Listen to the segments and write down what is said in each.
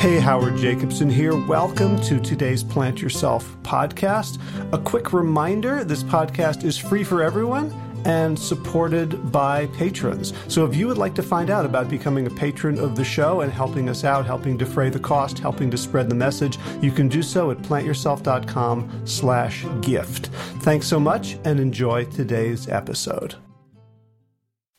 Hey, Howard Jacobson here. Welcome to today's Plant Yourself podcast. A quick reminder this podcast is free for everyone and supported by patrons. So if you would like to find out about becoming a patron of the show and helping us out, helping defray the cost, helping to spread the message, you can do so at plantyourself.com slash gift. Thanks so much and enjoy today's episode.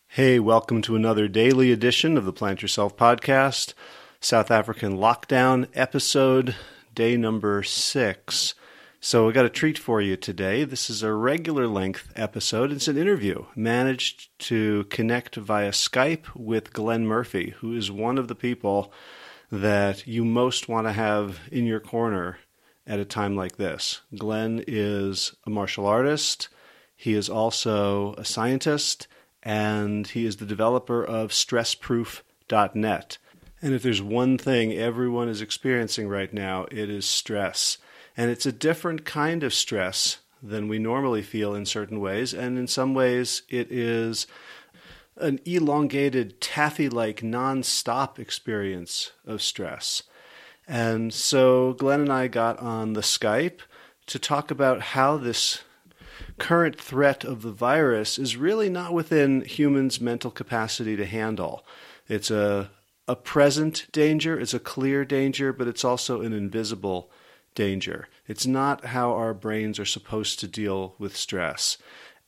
Hey, welcome to another daily edition of the Plant Yourself podcast. South African lockdown episode, day number six. So, we got a treat for you today. This is a regular length episode. It's an interview. Managed to connect via Skype with Glenn Murphy, who is one of the people that you most want to have in your corner at a time like this. Glenn is a martial artist, he is also a scientist, and he is the developer of stressproof.net. And if there's one thing everyone is experiencing right now, it is stress. And it's a different kind of stress than we normally feel in certain ways. And in some ways, it is an elongated, taffy like, non stop experience of stress. And so Glenn and I got on the Skype to talk about how this current threat of the virus is really not within humans' mental capacity to handle. It's a a present danger, it's a clear danger, but it's also an invisible danger. It's not how our brains are supposed to deal with stress.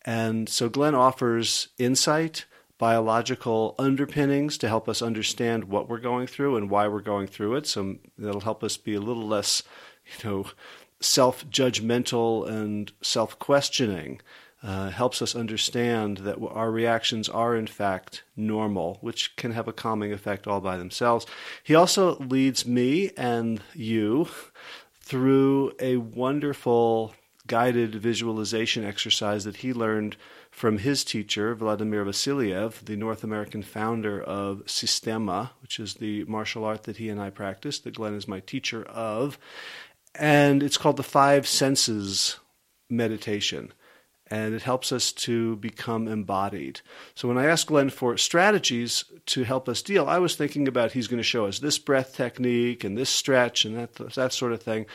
And so Glenn offers insight, biological underpinnings to help us understand what we're going through and why we're going through it. So that'll help us be a little less, you know, self judgmental and self questioning uh, helps us understand that our reactions are in fact normal, which can have a calming effect all by themselves. He also leads me and you through a wonderful guided visualization exercise that he learned from his teacher, Vladimir Vasiliev, the North American founder of Systema, which is the martial art that he and I practice, that Glenn is my teacher of. And it's called the Five Senses Meditation and it helps us to become embodied. So when I asked Glenn for strategies to help us deal, I was thinking about he's going to show us this breath technique and this stretch and that that sort of thing,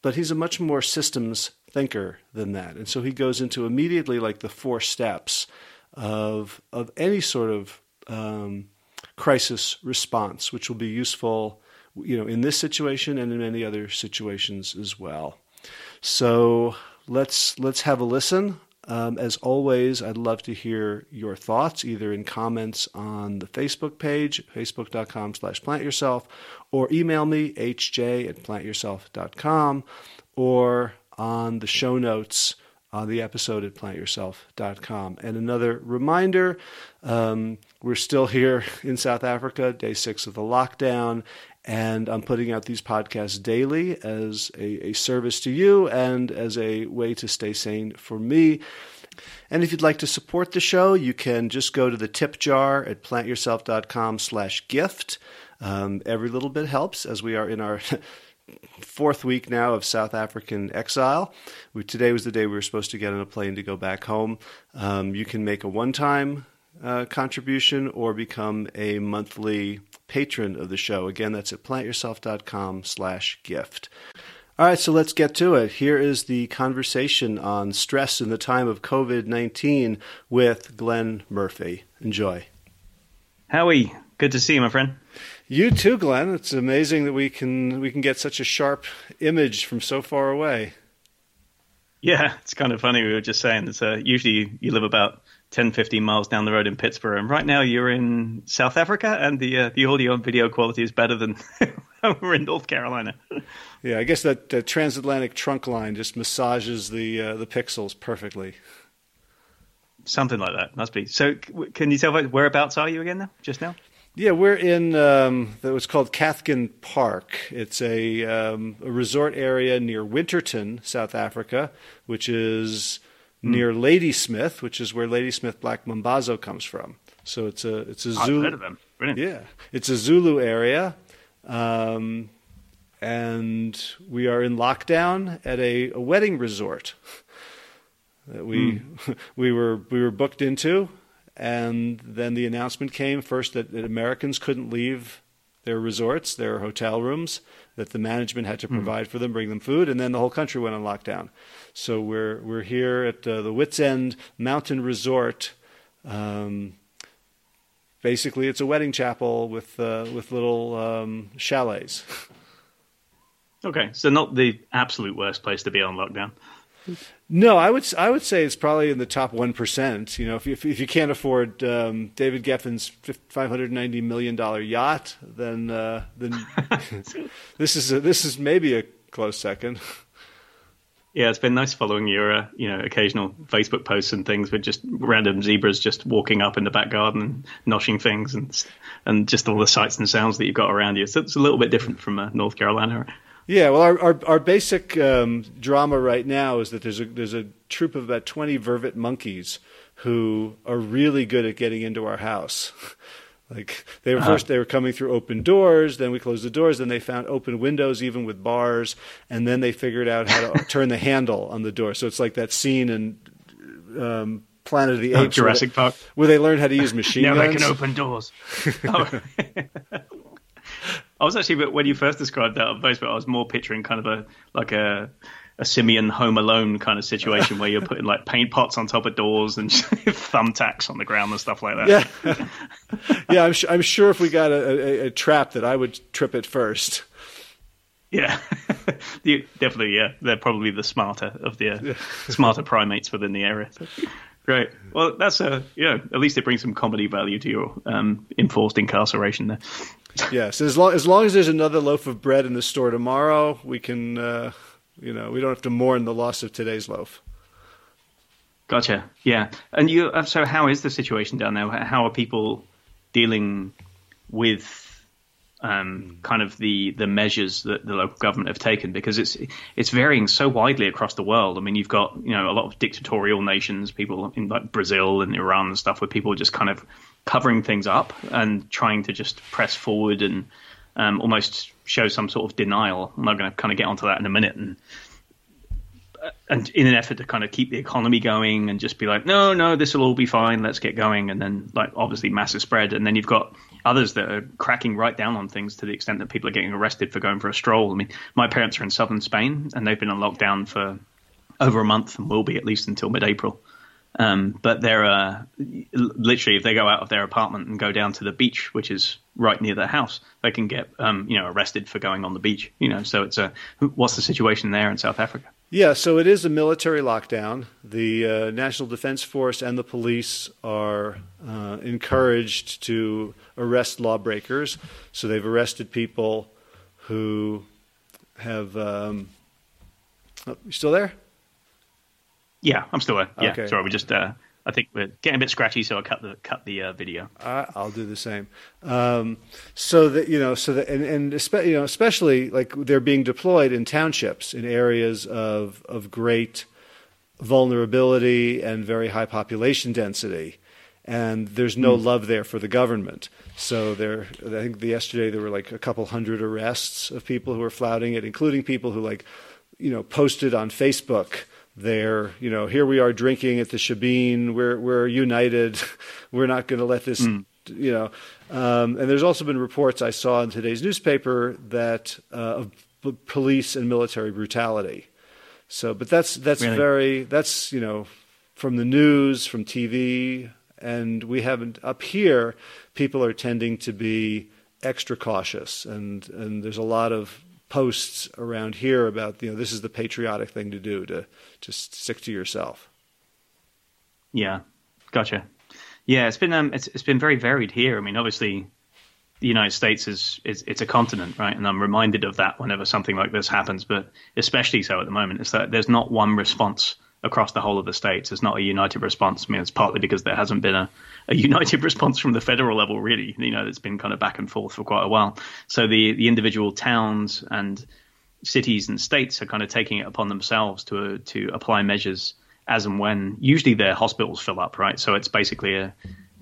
but he's a much more systems thinker than that. And so he goes into immediately like the four steps of of any sort of um, crisis response, which will be useful, you know, in this situation and in many other situations as well. So let's let's have a listen. Um, as always, I'd love to hear your thoughts, either in comments on the Facebook page, facebook.com slash plantyourself, or email me, hj at plantyourself.com, or on the show notes on the episode at plantyourself.com. And another reminder um, we're still here in South Africa, day six of the lockdown, and I'm putting out these podcasts daily as a, a, service to you and as a way to stay sane for me. And if you'd like to support the show, you can just go to the tip jar at plantyourself.com slash gift. Um, every little bit helps as we are in our fourth week now of South African exile. We, today was the day we were supposed to get on a plane to go back home. Um, you can make a one time uh, contribution or become a monthly patron of the show. Again, that's at plantyourself.com slash gift. All right, so let's get to it. Here is the conversation on stress in the time of COVID 19 with Glenn Murphy. Enjoy. Howie, good to see you, my friend. You too, Glenn. It's amazing that we can we can get such a sharp image from so far away. Yeah, it's kind of funny. We were just saying that uh, usually you live about 10, 15 miles down the road in Pittsboro. And right now you're in South Africa, and the uh, the audio and video quality is better than we're in North Carolina. Yeah, I guess that, that transatlantic trunk line just massages the uh, the pixels perfectly. Something like that must be. So, can you tell whereabouts are you again now? Just now? Yeah, we're in um, that was called Cathkin Park. It's a, um, a resort area near Winterton, South Africa, which is mm. near Ladysmith, which is where Ladysmith Black Mambazo comes from. So it's a it's a Zulu. of them. Brilliant. Yeah, it's a Zulu area, um, and we are in lockdown at a, a wedding resort that we mm. we were we were booked into, and then the announcement came first that, that Americans couldn't leave their resorts, their hotel rooms that the management had to hmm. provide mm. for them, bring them food, and then the whole country went on lockdown. So we're we're here at uh, the Wits End Mountain Resort. Um, basically, it's a wedding chapel with uh, with little um, chalets. Okay, so not the absolute worst place to be on lockdown. No, I would I would say it's probably in the top one percent. You know, if, if, if you can't afford um, David Geffen's five hundred ninety million dollar yacht, then uh, then this is a, this is maybe a close second. Yeah, it's been nice following your uh, you know occasional Facebook posts and things with just random zebras just walking up in the back garden and noshing things and and just all the sights and sounds that you've got around you. So it's a little bit different from uh, North Carolina. Yeah, well, our our, our basic um, drama right now is that there's a there's a troop of about twenty vervet monkeys who are really good at getting into our house. like they were uh-huh. first they were coming through open doors, then we closed the doors, then they found open windows even with bars, and then they figured out how to turn the handle on the door. So it's like that scene in um, Planet of the oh, Apes, Jurassic where they, Park, where they learned how to use machine now guns. Now they can open doors. oh. I was actually when you first described that on Facebook, I was more picturing kind of a like a a simian Home Alone kind of situation where you're putting like paint pots on top of doors and thumbtacks on the ground and stuff like that. Yeah, yeah. I'm, I'm sure if we got a, a, a, trap that I would trip it first. Yeah, definitely. Yeah, they're probably the smarter of the uh, smarter primates within the area. So, great. Well, that's a yeah. At least it brings some comedy value to your um, enforced incarceration there yes, as long as long as there's another loaf of bread in the store tomorrow, we can, uh, you know, we don't have to mourn the loss of today's loaf. Gotcha. Yeah, and you. Uh, so, how is the situation down there? How are people dealing with um, kind of the the measures that the local government have taken? Because it's it's varying so widely across the world. I mean, you've got you know a lot of dictatorial nations, people in like Brazil and Iran and stuff, where people are just kind of covering things up and trying to just press forward and um, almost show some sort of denial. I'm not going to kind of get onto that in a minute. And uh, and in an effort to kind of keep the economy going and just be like, no, no, this will all be fine. Let's get going. And then like obviously massive spread. And then you've got others that are cracking right down on things to the extent that people are getting arrested for going for a stroll. I mean, my parents are in southern Spain and they've been on lockdown for over a month and will be at least until mid-April. Um, but they're uh, literally, if they go out of their apartment and go down to the beach, which is right near their house, they can get um, you know arrested for going on the beach. You know, so it's a what's the situation there in South Africa? Yeah, so it is a military lockdown. The uh, National Defense Force and the police are uh, encouraged to arrest lawbreakers. So they've arrested people who have. Um, oh, you still there? Yeah, I'm still there. Yeah, okay. sorry, we just uh, I think we're getting a bit scratchy, so I cut the cut the uh, video. Uh, I'll do the same. Um, so that you know, so that and, and you know, especially like they're being deployed in townships in areas of of great vulnerability and very high population density, and there's no mm. love there for the government. So there, I think the, yesterday there were like a couple hundred arrests of people who were flouting it, including people who like, you know, posted on Facebook there. You know, here we are drinking at the Shebeen. We're we're united. we're not going to let this. Mm. You know, um, and there's also been reports I saw in today's newspaper that uh, of police and military brutality. So, but that's that's really? very that's you know from the news, from TV, and we haven't up here. People are tending to be extra cautious, and and there's a lot of posts around here about you know this is the patriotic thing to do to just stick to yourself. Yeah, gotcha. Yeah, it's been um, it's it's been very varied here. I mean, obviously, the United States is, is it's a continent, right? And I'm reminded of that whenever something like this happens, but especially so at the moment. Is that there's not one response across the whole of the states. It's not a united response. I mean, it's partly because there hasn't been a, a united response from the federal level, really. You know, it's been kind of back and forth for quite a while. So the the individual towns and cities and states are kind of taking it upon themselves to to apply measures as and when. Usually, their hospitals fill up, right? So it's basically a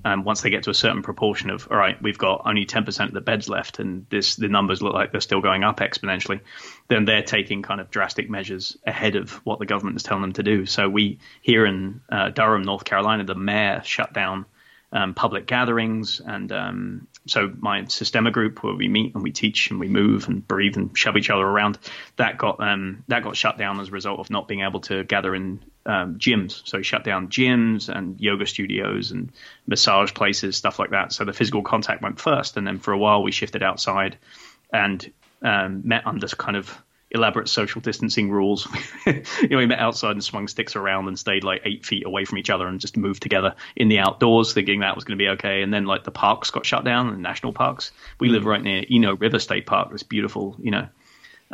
um, once they get to a certain proportion of all right, we've got only 10% of the beds left, and this the numbers look like they're still going up exponentially, then they're taking kind of drastic measures ahead of what the government is telling them to do. So we here in uh, Durham, North Carolina, the mayor shut down um, public gatherings and um, so my Systema group where we meet and we teach and we move and breathe and shove each other around, that got um, that got shut down as a result of not being able to gather in um, gyms. So shut down gyms and yoga studios and massage places, stuff like that. So the physical contact went first, and then for a while we shifted outside and um, met under kind of elaborate social distancing rules. you know, we met outside and swung sticks around and stayed like eight feet away from each other and just moved together in the outdoors, thinking that was going to be okay. And then like the parks got shut down, the national parks. We live mm. right near Eno River State Park, this beautiful, you know,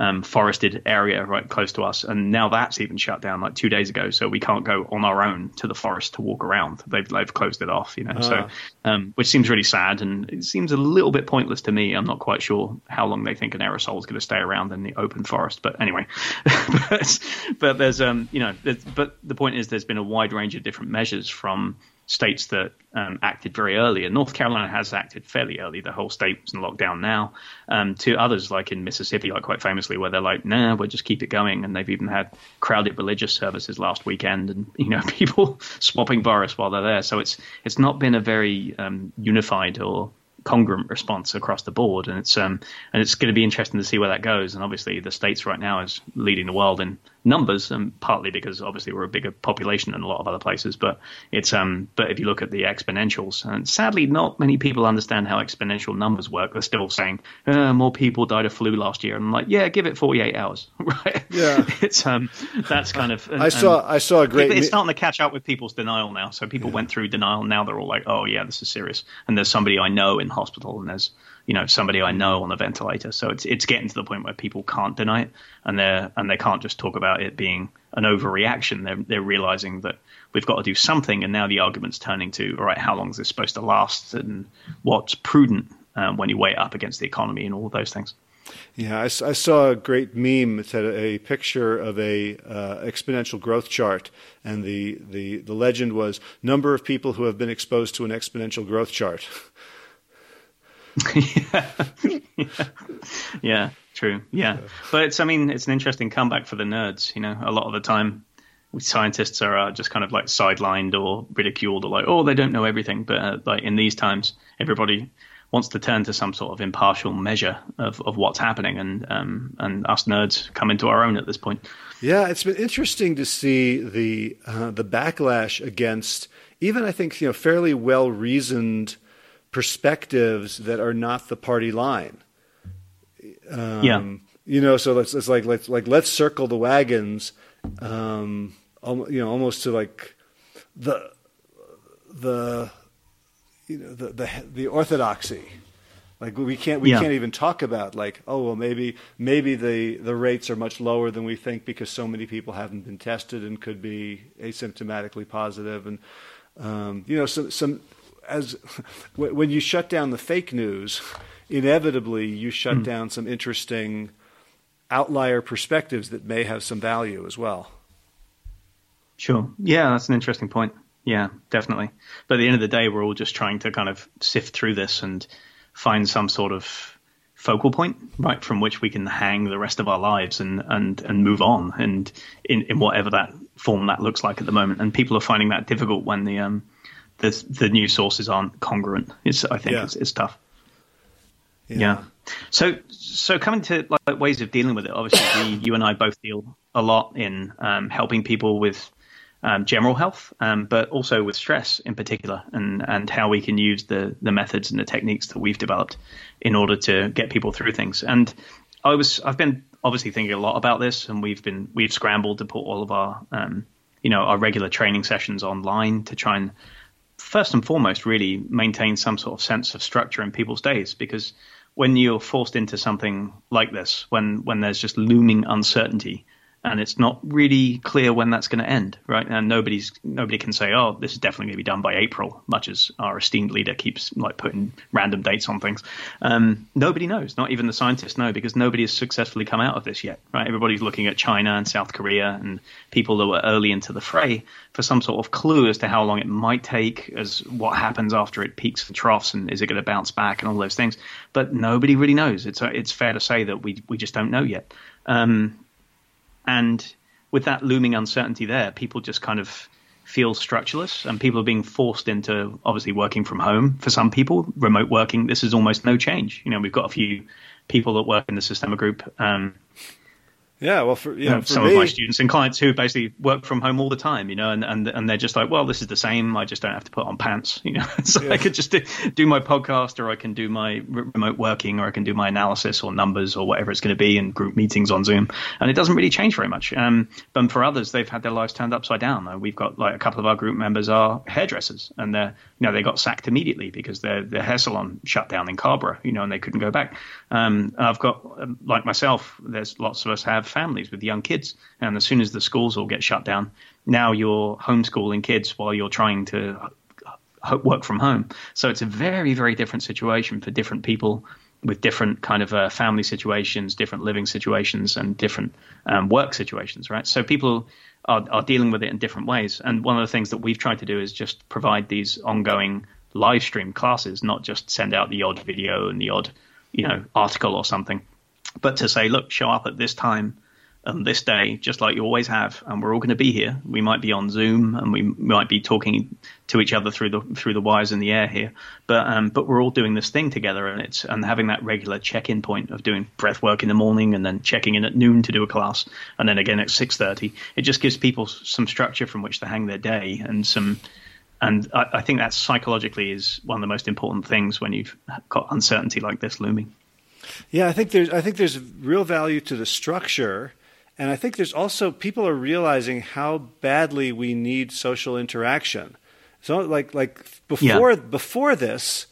um, forested area right close to us, and now that's even shut down like two days ago. So we can't go on our own to the forest to walk around. They've they've closed it off, you know. Uh. So, ah. um, which seems really sad, and it seems a little bit pointless to me. I'm not quite sure how long they think an aerosol is going to stay around in the open forest, but anyway. but, but there's um you know, but the point is there's been a wide range of different measures from states that um, acted very early, and North Carolina has acted fairly early. The whole state state's in lockdown now. Um, to others, like in Mississippi, like quite famously, where they're like, "Nah, we'll just keep it going," and they've even had crowded religious services last weekend, and you know, people swapping virus while they're there. So it's it's not been a very um, unified or congruent response across the board, and it's um and it's going to be interesting to see where that goes. And obviously, the states right now is leading the world in numbers, and partly because obviously we're a bigger population than a lot of other places. But it's um but if you look at the exponentials, and sadly, not many people understand how exponential numbers work. They're still saying uh, more people died of flu last year. And I'm like, yeah, give it 48 hours, right? Yeah, it's um that's kind of. I saw I saw a great. It's starting to catch up with people's denial now. So people yeah. went through denial. Now they're all like, oh yeah, this is serious. And there's somebody I know in hospital, and there's you know somebody I know on a ventilator. So it's it's getting to the point where people can't deny it, and they and they can't just talk about it being an overreaction. They're they're realizing that we've got to do something, and now the argument's turning to all right, how long is this supposed to last, and what's prudent um, when you weigh it up against the economy and all those things. Yeah, I, I, saw a great meme. It had a picture of a uh, exponential growth chart, and the, the the legend was number of people who have been exposed to an exponential growth chart. yeah. yeah, true. Yeah. But it's, I mean, it's an interesting comeback for the nerds. You know, a lot of the time, scientists are uh, just kind of like sidelined or ridiculed or like, oh, they don't know everything. But uh, like in these times, everybody wants to turn to some sort of impartial measure of, of what's happening, and um, and us nerds come into our own at this point. Yeah, it's been interesting to see the uh, the backlash against even I think you know fairly well reasoned perspectives that are not the party line. Um, yeah. You know, so let's, it's like let's like let's circle the wagons, um, you know, almost to like the the you know the the, the orthodoxy. Like we can't we yeah. can't even talk about like oh well maybe maybe the the rates are much lower than we think because so many people haven't been tested and could be asymptomatically positive and um, you know some some as when you shut down the fake news, inevitably you shut mm. down some interesting outlier perspectives that may have some value as well. Sure. Yeah, that's an interesting point. Yeah, definitely. But at the end of the day, we're all just trying to kind of sift through this and find some sort of focal point, right, from which we can hang the rest of our lives and and and move on, and in in whatever that form that looks like at the moment. And people are finding that difficult when the um the the news sources aren't congruent. It's I think yeah. it's, it's, tough. Yeah. yeah. So so coming to like ways of dealing with it, obviously we, you and I both deal a lot in um, helping people with um, general health, um, but also with stress in particular, and and how we can use the the methods and the techniques that we've developed in order to get people through things. And I was I've been obviously thinking a lot about this, and we've been we've scrambled to put all of our um, you know our regular training sessions online to try and first and foremost, really maintain some sort of sense of structure in people's days because when you're forced into something like this, when when there's just looming uncertainty, and it's not really clear when that's going to end, right? And nobody's nobody can say, oh, this is definitely going to be done by April, much as our esteemed leader keeps like putting random dates on things. Um, nobody knows, not even the scientists know, because nobody has successfully come out of this yet, right? Everybody's looking at China and South Korea and people that were early into the fray for some sort of clue as to how long it might take, as what happens after it peaks and troughs, and is it going to bounce back, and all those things. But nobody really knows. It's it's fair to say that we we just don't know yet. Um, and with that looming uncertainty there, people just kind of feel structureless and people are being forced into obviously working from home. For some people remote working this is almost no change. You know we've got a few people that work in the Systema group um, yeah, well, for, yeah, for some me, of my students and clients who basically work from home all the time, you know, and, and and they're just like, well, this is the same. I just don't have to put on pants, you know. so yeah. I could just do, do, my podcast, or I can do my remote working, or I can do my analysis or numbers or whatever it's going to be in group meetings on Zoom, and it doesn't really change very much. Um, but for others, they've had their lives turned upside down. Uh, we've got like a couple of our group members are hairdressers, and they're you know they got sacked immediately because their their hair salon shut down in Carrboro, you know, and they couldn't go back. Um, I've got um, like myself, there's lots of us have families with young kids, and as soon as the schools all get shut down, now you're homeschooling kids while you're trying to work from home. So it's a very, very different situation for different people with different kind of uh, family situations, different living situations, and different um, work situations, right? So people are, are dealing with it in different ways. And one of the things that we've tried to do is just provide these ongoing live stream classes, not just send out the odd video and the odd, you know, article or something, but to say, look, show up at this time and this day, just like you always have, and we're all going to be here. We might be on Zoom, and we might be talking to each other through the through the wires in the air here, but um, but we're all doing this thing together, and it's and having that regular check-in point of doing breath work in the morning, and then checking in at noon to do a class, and then again at six thirty. It just gives people some structure from which to hang their day, and some. And I, I think that psychologically is one of the most important things when you've got uncertainty like this looming. Yeah, I think there's I think there's real value to the structure and I think there's also people are realizing how badly we need social interaction. So like like before yeah. before this,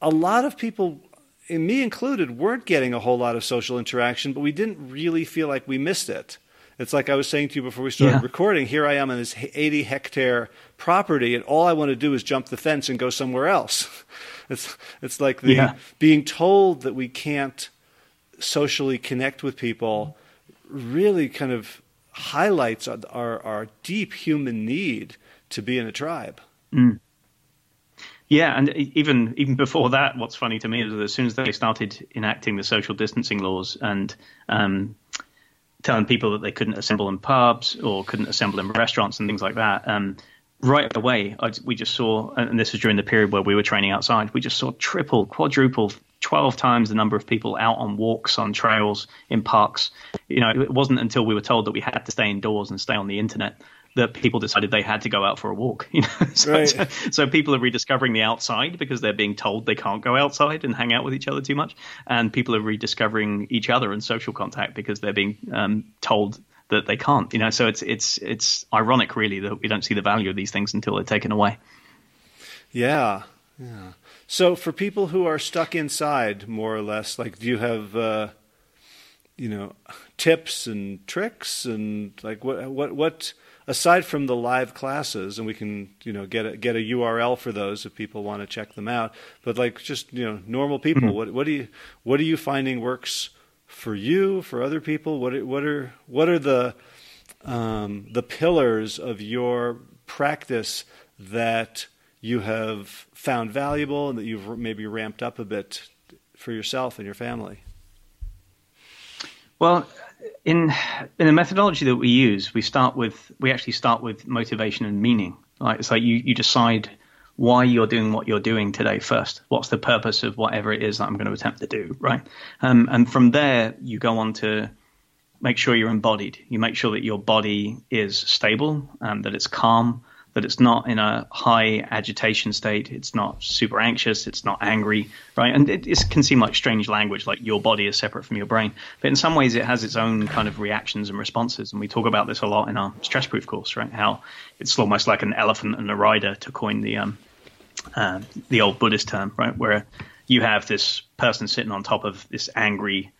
a lot of people and me included weren't getting a whole lot of social interaction, but we didn't really feel like we missed it. It's like I was saying to you before we started yeah. recording. Here I am in this 80 hectare property, and all I want to do is jump the fence and go somewhere else. It's it's like the yeah. being told that we can't socially connect with people really kind of highlights our, our, our deep human need to be in a tribe. Mm. Yeah, and even even before that, what's funny to me is that as soon as they started enacting the social distancing laws and um, telling people that they couldn't assemble in pubs or couldn't assemble in restaurants and things like that, um, right away I, we just saw, and this was during the period where we were training outside, we just saw triple, quadruple 12 times the number of people out on walks, on trails, in parks. You know, it wasn't until we were told that we had to stay indoors and stay on the internet that people decided they had to go out for a walk. You know, so, right. so, so, people are rediscovering the outside because they're being told they can't go outside and hang out with each other too much, and people are rediscovering each other and social contact because they're being um, told that they can't. You know, so it's it's it's ironic, really, that we don't see the value of these things until they're taken away. Yeah, yeah. So for people who are stuck inside, more or less, like, do you have, uh, you know, tips and tricks and like what what what aside from the live classes, and we can you know get a, get a URL for those if people want to check them out. But like just you know normal people, mm-hmm. what what do you what are you finding works for you for other people? What are, what are what are the um, the pillars of your practice that you have found valuable and that you've maybe ramped up a bit for yourself and your family? Well, in in the methodology that we use, we start with we actually start with motivation and meaning. Right? It's like you you decide why you're doing what you're doing today first. What's the purpose of whatever it is that I'm going to attempt to do, right? Um, and from there, you go on to make sure you're embodied. You make sure that your body is stable, and that it's calm, that it's not in a high agitation state. It's not super anxious. It's not angry, right? And it, it, can seem like strange language, like your body is separate from your brain. But in some ways, it has its own kind of reactions and responses. And we talk about this a lot in our stress proof course, right? How it's almost like an elephant and a rider, to coin the um, uh, the old Buddhist term, right? Where you have this person sitting on top of this angry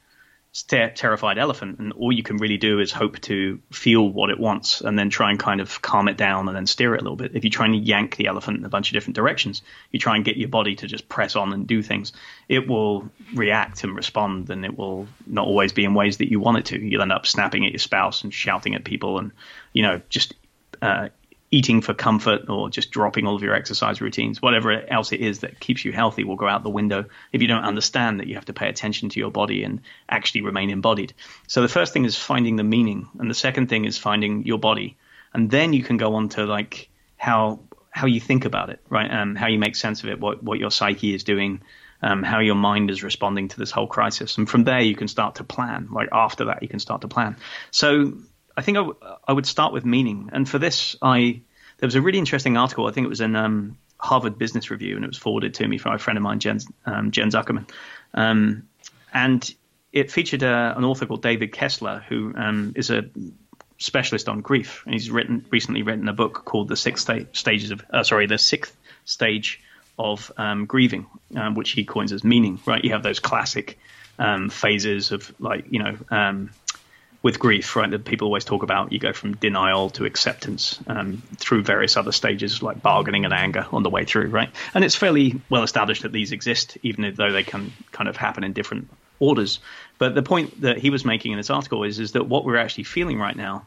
ter- terrified elephant, and all you can really do is hope to feel what it wants, and then try and kind of calm it down, and then steer it a little bit. If you try and yank the elephant in a bunch of different directions, you try and get your body to just press on and do things. It will react and respond, and it will not always be in ways that you want it to. You'll end up snapping at your spouse and shouting at people, and you know just uh, eating for comfort or just dropping all of your exercise routines, whatever else it is that keeps you healthy will go out the window if you don't understand that you have to pay attention to your body and actually remain embodied. So the first thing is finding the meaning, and the second thing is finding your body. And then you can go on to like how how you think about it, right? Um, how you make sense of it, what what your psyche is doing, um, how your mind is responding to this whole crisis, and from there you can start to plan. Like after that, you can start to plan. So I think I, w- I would start with meaning, and for this, I there was a really interesting article. I think it was in um, Harvard Business Review, and it was forwarded to me from a friend of mine, Jen, um, Jen Zuckerman, um, and it featured uh, an author called David Kessler, who um, is a specialist on grief, and he's written recently written a book called The Six Sta- Stages of uh, sorry, The Sixth Stage of um, Grieving, um, which he coins as meaning. Right, you have those classic phases of like you know with grief, right? That people always talk about. You go from denial to acceptance um, through various other stages like bargaining and anger on the way through, right? And it's fairly well established that these exist, even though they can kind of happen in different orders. But the point that he was making in this article is is that what we're actually feeling right now,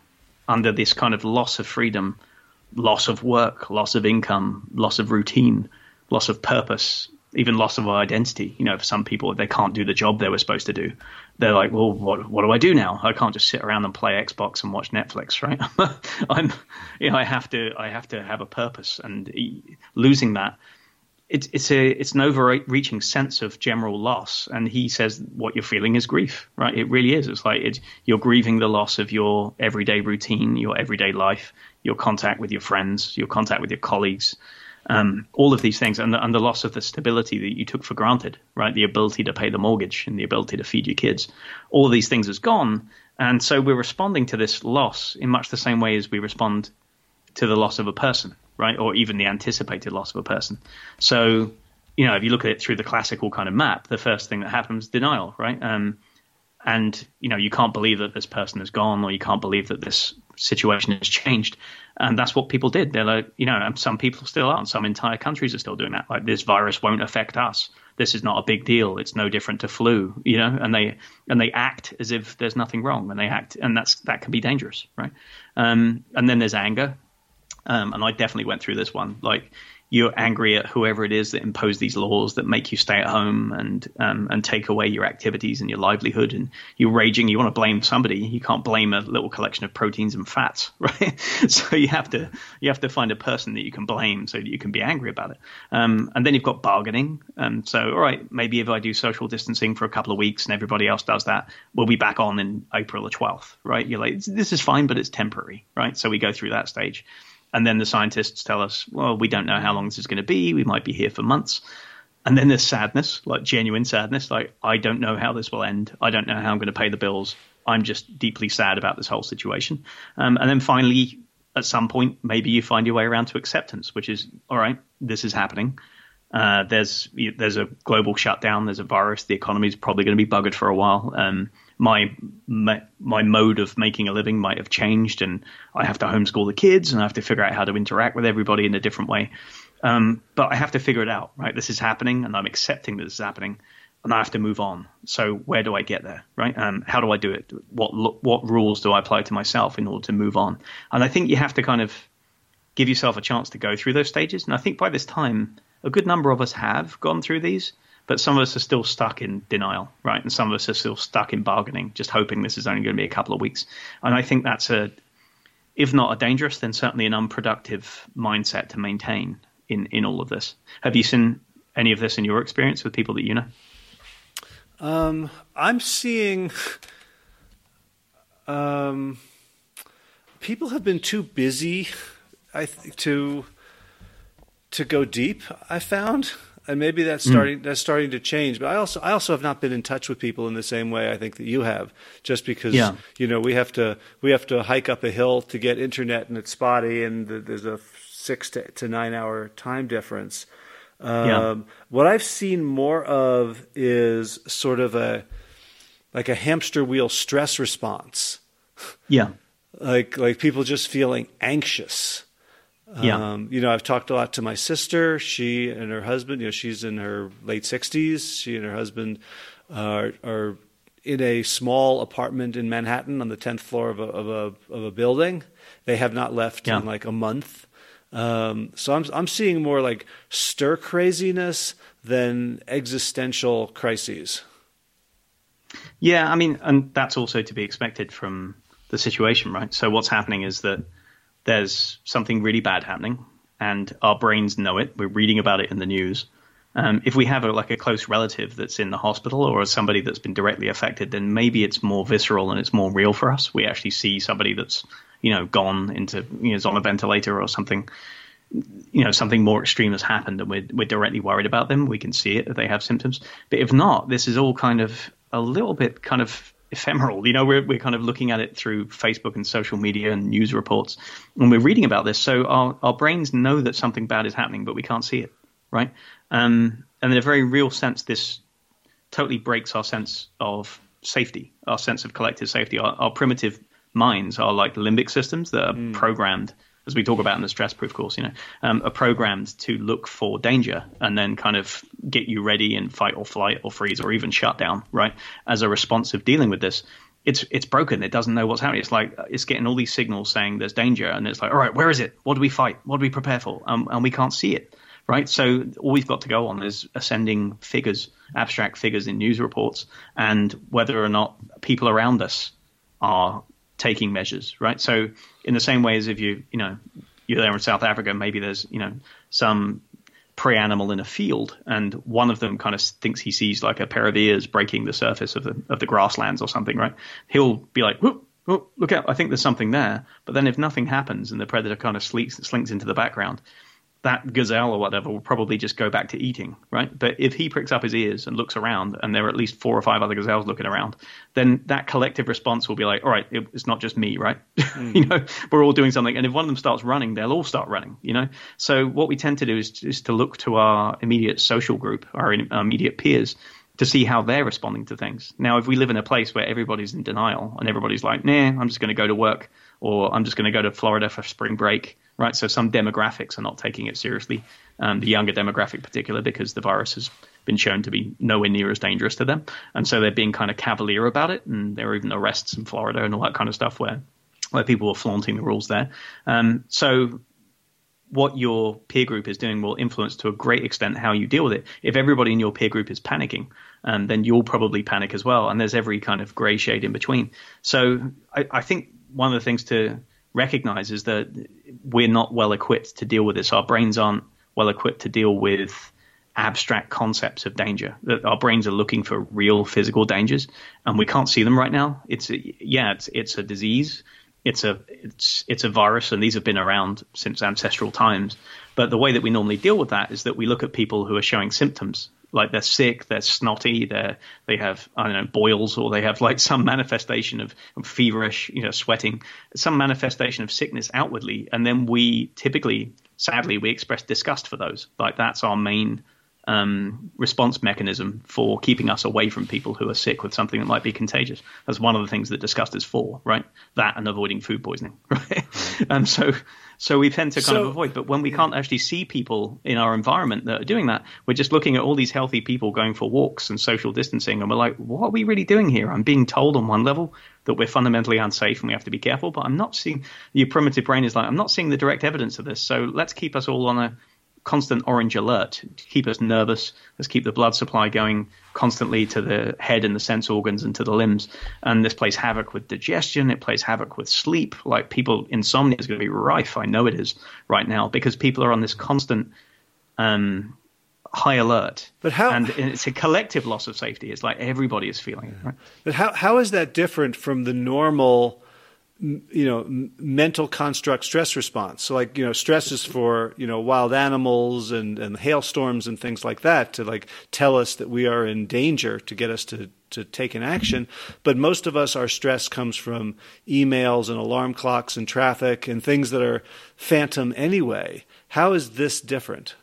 under this kind of loss of freedom, loss of work, loss of income, loss of routine, loss of purpose, even loss of identity. You know, for some people, they can't do the job they were supposed to do. They're like, well, what what do I do now? I can't just sit around and play Xbox and watch Netflix, right? I'm, you know, I have to I have to have a purpose, and losing that it's it's a it's an overreaching sense of general loss, and he says what you're feeling is grief, right? It really is. It's like it, you're grieving the loss of your everyday routine, your everyday life, your contact with your friends, your contact with your colleagues, um, all of these things, and the, and the loss of the stability that you took for granted, right? The ability to pay the mortgage and the ability to feed your kids, all of these things is gone, and so we're responding to this loss in much the same way as we respond to the loss of a person, right? Or even the anticipated loss of a person. So, you know, if you look at it through the classical kind of map, the first thing that happens denial, right? Um, and you know, you can't believe that this person is gone, or you can't believe that this situation has changed. And that's what people did. They're like, you know, and some people still are, and some entire countries are still doing that. Like, this virus won't affect us. This is not a big deal. It's no different to flu, you know. And they and they act as if there's nothing wrong, and they act, and that's that can be dangerous, right? Um, and then there's anger, um, and I definitely went through this one. Like you're angry at whoever it is that imposed these laws that make you stay at home and um, and take away your activities and your livelihood, and you're raging. You want to blame somebody. You can't blame a little collection of proteins and fats, right? so you have to you have to find a person that you can blame so that you can be angry about it. Um, and then you've got bargaining. Um, so all right, maybe if I do social distancing for a couple of weeks and everybody else does that, we'll be back on in April the 12th, right? You're like, this is fine, but it's temporary, right? So we go through that stage. And then the scientists tell us, well, we don't know how long this is going to be. We might be here for months. And then there's sadness, like genuine sadness, like I don't know how this will end. I don't know how I'm going to pay the bills. I'm just deeply sad about this whole situation. Um, and then finally, at some point, maybe you find your way around to acceptance, which is all right. This is happening. Uh, there's there's a global shutdown. There's a virus. The economy is probably going to be buggered for a while. Um, my, my mode of making a living might have changed, and I have to homeschool the kids, and I have to figure out how to interact with everybody in a different way. Um, but I have to figure it out, right? This is happening, and I'm accepting that this is happening, and I have to move on. So where do I get there, right? Um, how do I do it? What what rules do I apply to myself in order to move on? And I think you have to kind of give yourself a chance to go through those stages. And I think by this time, a good number of us have gone through these but some of us are still stuck in denial, right? And some of us are still stuck in bargaining, just hoping this is only going to be a couple of weeks. And I think that's a, if not a dangerous, then certainly an unproductive mindset to maintain in in all of this. Have you seen any of this in your experience with people that you know? Um, I'm seeing. Um, people have been too busy, I th- to to go deep. I found and maybe that's hmm. starting mm. that's starting to change. But I also I also have not been in touch with people in the same way I think that you have, just because yeah. you know we have to we have to hike up a hill to get internet and it's spotty, and the, there's a six to, to, nine hour time difference. Um, yeah. What I've seen more of is sort of a like a hamster wheel stress response. Yeah, like like people just feeling anxious yeah. Um, you know, I've talked a lot to my sister. She and her husband, you know, she's in her late 60s. She and her husband are, are in a small apartment in Manhattan on the 10th floor of a, of a, of a building. They have not left yeah. in like a month. Um, so I'm, I'm seeing more like stir craziness than existential crises. Yeah, I mean, and that's also to be expected from the situation, right? So what's happening is that there's something really bad happening. and our brains know it. We're reading about it in the news. Um, if we have a, like a close relative that's in the hospital or somebody that's been directly affected, then maybe it's more visceral and it's more real for us. We actually see somebody that's you know gone into you know is on a ventilator or something. You know something more extreme has happened, and we're we're directly worried about them. We can see it if they have symptoms. But if not, this is all kind of a little bit kind of ephemeral. You know, we're we're kind of looking at it through Facebook and social media and news reports, and we're reading about this. So our our brains know that something bad is happening, but we can't see it, right? Um, and in a very real sense, this totally breaks our sense of safety, our sense of collective safety. Our, our primitive minds are like limbic systems that are mm. programmed, as we talk about in the stress proof course, you know, um, are programmed to look for danger and then kind of get you ready in fight or flight or freeze or even shut down, right? As a response of dealing with this. It's it's broken. It doesn't know what's happening. It's like it's getting all these signals saying there's danger, and it's like, all right, where is it? What do we fight? What do we prepare for? Um, and we can't see it right? So all we've got to go on is ascending figures, abstract figures in news reports, and whether or not people around us are taking measures, right? So in the same way as if you, you know, you're there in South Africa, maybe there's, you know, some prey animal in a field, and one of them kind of thinks he sees like a pair of ears breaking the surface of the of the grasslands or something, right? He'll be like, whoop, whoop, look out! I think there's something there. But then if nothing happens and the predator kind of slinks, slinks into the background, that gazelle or whatever will probably just go back to eating, right? But if he pricks up his ears and looks around, and there are at least four or five other gazelles looking around, then that collective response will be like, all right, it, it's not just me, right? Mm. you know, we're all doing something, and if one of them starts running, they'll all start running. You know, so what we tend to do is is to look to our immediate social group, our immediate peers. To see how they're responding to things. Now, if we live in a place where everybody's in denial and everybody's like, nah, I'm just going to go to work or I'm just going to go to Florida for spring break, right? So some demographics are not taking it seriously. Um, the younger demographic, particular, because the virus has been shown to be nowhere near as dangerous to them, and so they're being kind of cavalier about it. And there are even arrests in Florida and all that kind of stuff where where people are flaunting the rules there. Um, so what your peer group is doing will influence to a great extent how you deal with it. If everybody in your peer group is panicking, um, then you'll probably panic as well. And there's every kind of grey shade in between. So I, I think one of the things to recognize is that we're not well equipped to deal with this. Our brains aren't well equipped to deal with abstract concepts of danger. Our brains are looking for real physical dangers, and we can't see them right now. It's a, yeah, it's it's a disease. It's a it's it's a virus, and these have been around since ancestral times. But the way that we normally deal with that is that we look at people who are showing symptoms like they're sick, they're snotty, they they have I don't know boils, or they have like some manifestation of, of, feverish, you know, sweating, some manifestation of sickness outwardly, and then we typically, sadly, we express disgust for those. Like that's our main um, response mechanism for keeping us away from people who are sick with something that might be contagious. That's one of the things that disgust is for, right? That and avoiding food poisoning, right? and so, so we tend to kind so, of avoid. But when we can't actually see people in our environment that are doing that, we're just looking at all these healthy people going for walks and social distancing, and we're like, what are we really doing here? I'm being told on one level that we're fundamentally unsafe and we have to be careful, but I'm not seeing. Your primitive brain is like, I'm not seeing the direct evidence of this. So let's keep us all on a constant orange alert to keep us nervous, let's keep the blood supply going constantly to the head and the sense organs and to the limbs. And this plays havoc with digestion, it plays havoc with sleep. Like people, insomnia is going to be rife. I know it is right now because people are on this constant um, high alert. But how? And it's a collective loss of safety. It's like everybody is feeling it. Right? But how how is that different from the normal? You know mental construct stress response. So like you know stress is for you know wild animals and and hailstorms and things like that to like tell us that we are in danger to get us to to take an action. But most of us our stress comes from emails and alarm clocks and traffic and things that are phantom anyway. How is this different?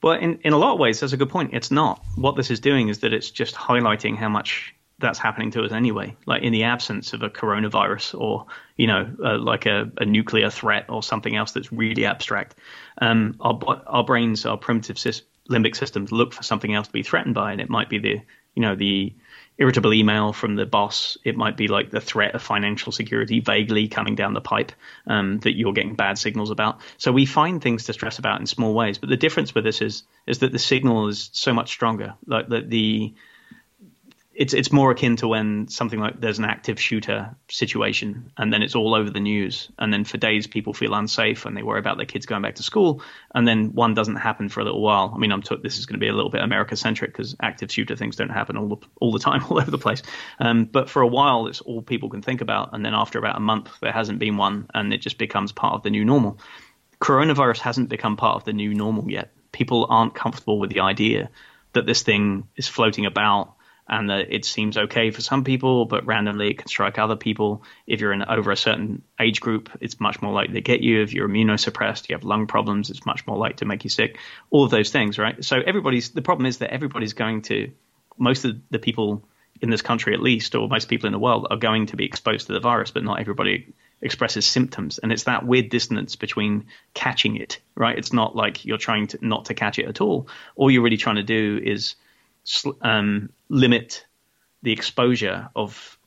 Well in in a lot of ways that's a good point. It's not. What this is doing is that it's just highlighting how much that's happening to us anyway. Like in the absence of a coronavirus or you know uh, like a, a, nuclear threat or something else that's really abstract, um, our our brains, our primitive limbic systems look for something else to be threatened by, and it might be the you know the irritable email from the boss. It might be like the threat of financial security vaguely coming down the pipe um, that you're getting bad signals about. So we find things to stress about in small ways. But the difference with this is is that the signal is so much stronger. Like the, the it's it's more akin to when something like there's an active shooter situation and then it's all over the news and then for days people feel unsafe and they worry about their kids going back to school and then one doesn't happen for a little while. I mean, I'm t- this is going to be a little bit America centric because active shooter things don't happen all the all the time all over the place. Um, but for a while, it's all people can think about, and then after about a month, there hasn't been one, and it just becomes part of the new normal. Coronavirus hasn't become part of the new normal yet. People aren't comfortable with the idea that this thing is floating about and that it seems okay for some people, but randomly it can strike other people. If you're in over a certain age group, it's much more likely to get you. If you're immunosuppressed, you have lung problems, it's much more likely to make you sick. All of those things, right? So everybody's the problem is that everybody's going to most of the people in this country at least, or most people in the world, are going to be exposed to the virus, but not everybody expresses symptoms. And it's that weird dissonance between catching it, right? It's not like you're trying to not to catch it at all. All you're really trying to do is um, limit the exposure of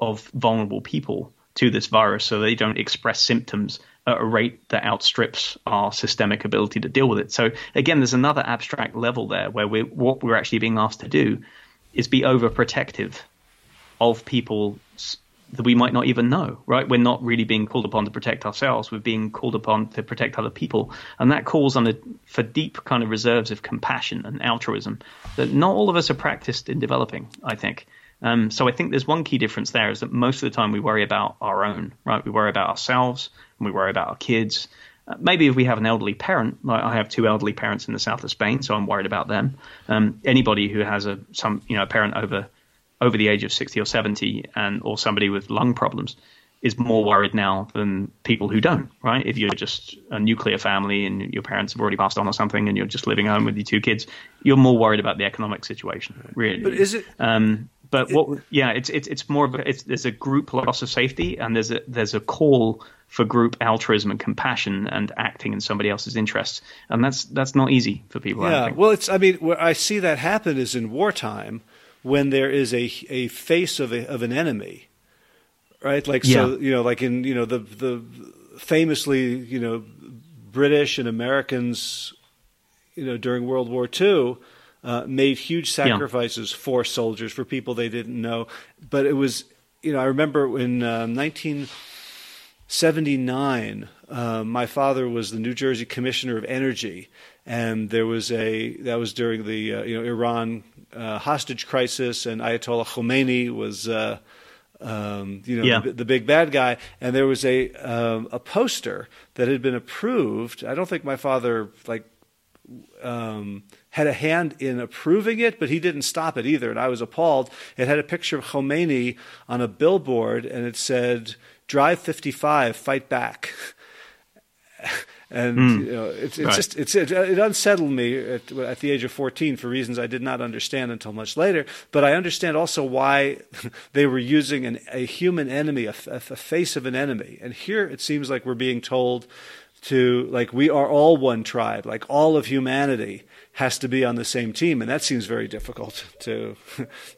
of vulnerable people to this virus so they don't express symptoms at a rate that outstrips our systemic ability to deal with it. So again, there's another abstract level there where we what we're actually being asked to do is be overprotective of people that we might not even know, right? We're not really being called upon to protect ourselves. We're being called upon to protect other people. And that calls on a, for deep kind of reserves of compassion and altruism that not all of us are practiced in developing, I think. Um, so I think there's one key difference there is that most of the time we worry about our own, right? We worry about ourselves and we worry about our kids. Uh, maybe if we have an elderly parent, like I have two elderly parents in the south of Spain, so I'm worried about them. Um, anybody who has a some you know a parent over over the age of 60 or 70 and or somebody with lung problems is more worried now than people who don't, right? If you're just a nuclear family and your parents have already passed on or something and you're just living home with your two kids, you're more worried about the economic situation, really. But is it? Um, but what? Yeah, it's it's it's more of a, it's there's a group loss of safety and there's a there's a call for group altruism and compassion and acting in somebody else's interests, and that's that's not easy for people. Yeah, well, it's I mean where I see that happen is in wartime when there is a a face of a, of an enemy, right? Like yeah. so, you know, like in you know the the famously you know British and Americans, you know during World War II. Uh, made huge sacrifices yeah. for soldiers, for people they didn't know. But it was, you know, I remember in uh, 1979, uh, my father was the New Jersey Commissioner of Energy, and there was a that was during the uh, you know Iran uh, hostage crisis, and Ayatollah Khomeini was. Uh, um, you know, yeah. the, the, big bad guy, and there was a um, a poster that had been approved. I don't think my father like um, had a hand in approving it, but he didn't stop it either, and I was appalled. It had a picture of Khomeini on a billboard, and it said, "Drive 55, fight back." and mm. you know, it's, it's right. just it's it, it, unsettled me at, at, the age of 14 for reasons I did not understand until much later. But I understand also why they were using an, a human enemy, a, a, face of an enemy. And here it seems like we're being told to like we are all one tribe, like all of humanity has to be on the same team, and that seems very difficult to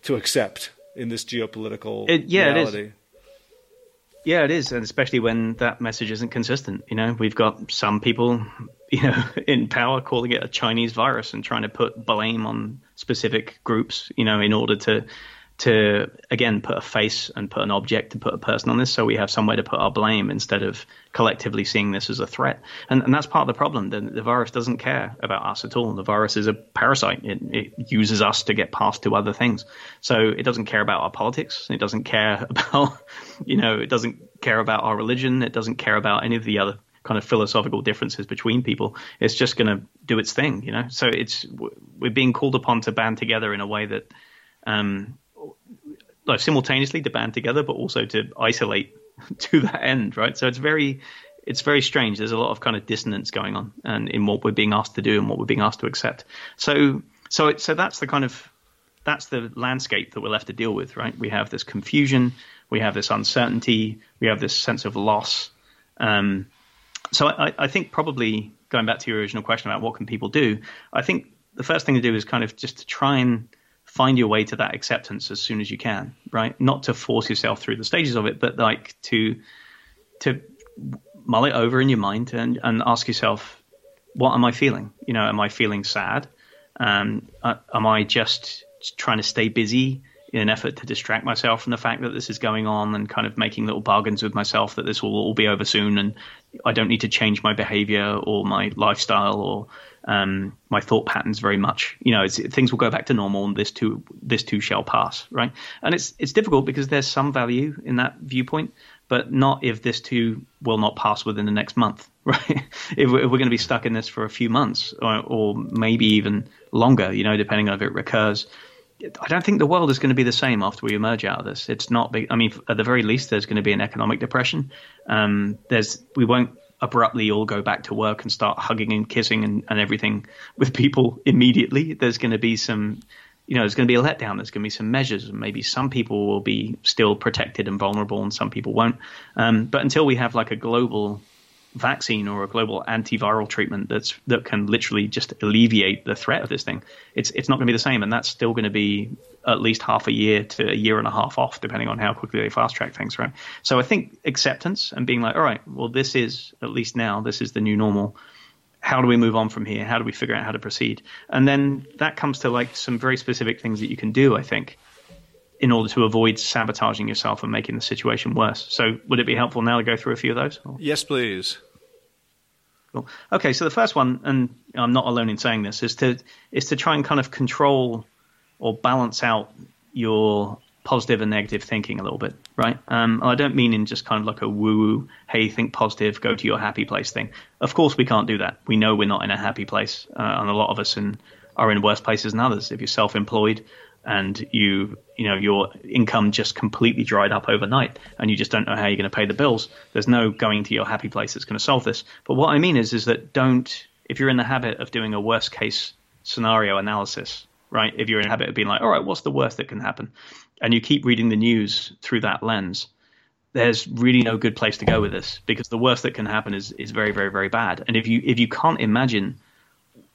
to accept in this geopolitical it, yeah, reality. It is. Yeah, it is, and especially when that message isn't consistent. You know, we've got some people, you know, in power calling it a Chinese virus and trying to put blame on specific groups, you know, in order to to again put a face and put an object to put a person on this. So we have somewhere to put our blame instead of collectively seeing this as a threat. And, and that's part of the problem. The, the virus doesn't care about us at all. The virus is a parasite. It, it uses us to get past to other things. So it doesn't care about our politics. It doesn't care about you know it doesn't care about our religion. It doesn't care about any of the other kind of philosophical differences between people. It's just going to do its thing, you know. So it's we're being called upon to band together in a way that um, like simultaneously to band together, but also to isolate to that end, right? So it's very it's very strange. There's a lot of kind of dissonance going on, and in what we're being asked to do and what we're being asked to accept. So so it, so that's the kind of that's the landscape that we're left to deal with, right? We have this confusion, we have this uncertainty, we have this sense of loss. Um, so I, I think probably going back to your original question about what can people do, I think the first thing to do is kind of just to try and find your way to that acceptance as soon as you can, right? Not to force yourself through the stages of it, but like to to mull it over in your mind and, and ask yourself, what am I feeling? You know, am I feeling sad? Um, uh, am I just trying to stay busy in an effort to distract myself from the fact that this is going on and kind of making little bargains with myself that this will all be over soon and I don't need to change my behavior or my lifestyle or um, my thought patterns very much. You know, things will go back to normal and this too this too shall pass, right? And it's it's difficult because there's some value in that viewpoint, but not if this too will not pass within the next month, right? if, we're, going to be stuck in this for a few months or, or maybe even longer, you know, depending on if it recurs. I don't think the world is going to be the same after we emerge out of this. It's not. I mean, at the very least, there's going to be an economic depression. Um, there's we won't abruptly all go back to work and start hugging and kissing and, and everything with people immediately. There's going to be some, you know, there's going to be a letdown. There's going to be some measures, and maybe some people will be still protected and vulnerable, and some people won't. Um, but until we have like a global vaccine or a global antiviral treatment that's that can literally just alleviate the threat of this thing, it's it's not going to be the same, and that's still going to be at least half a year to a year and a half off, depending on how quickly they fast track things, right? So I think acceptance and being like, all right, well, this is at least now this is the new normal. How do we move on from here? How do we figure out how to proceed? And then that comes to like some very specific things that you can do, I think, in order to avoid sabotaging yourself and making the situation worse. So, would it be helpful now to go through a few of those? Yes, please. Cool. Okay, so the first one, and I'm not alone in saying this, is to is to try and kind of control or balance out your positive and negative thinking a little bit, right? Um, I don't mean in just kind of like a woo woo, hey, think positive, go to your happy place thing. Of course, we can't do that. We know we're not in a happy place, uh, and a lot of us in, are in worse places than others. If you're self employed, and you you know your income just completely dried up overnight and you just don't know how you're going to pay the bills. There's no going to your happy place that's going to solve this. But what i mean is is that don't if you're in the habit of doing a worst case scenario analysis right if you're in the habit of being like all right what's the worst that can happen? and you keep reading the news through that lens there's really no good place to go with this because the worst that can happen is is very very very bad. And if you if you can't imagine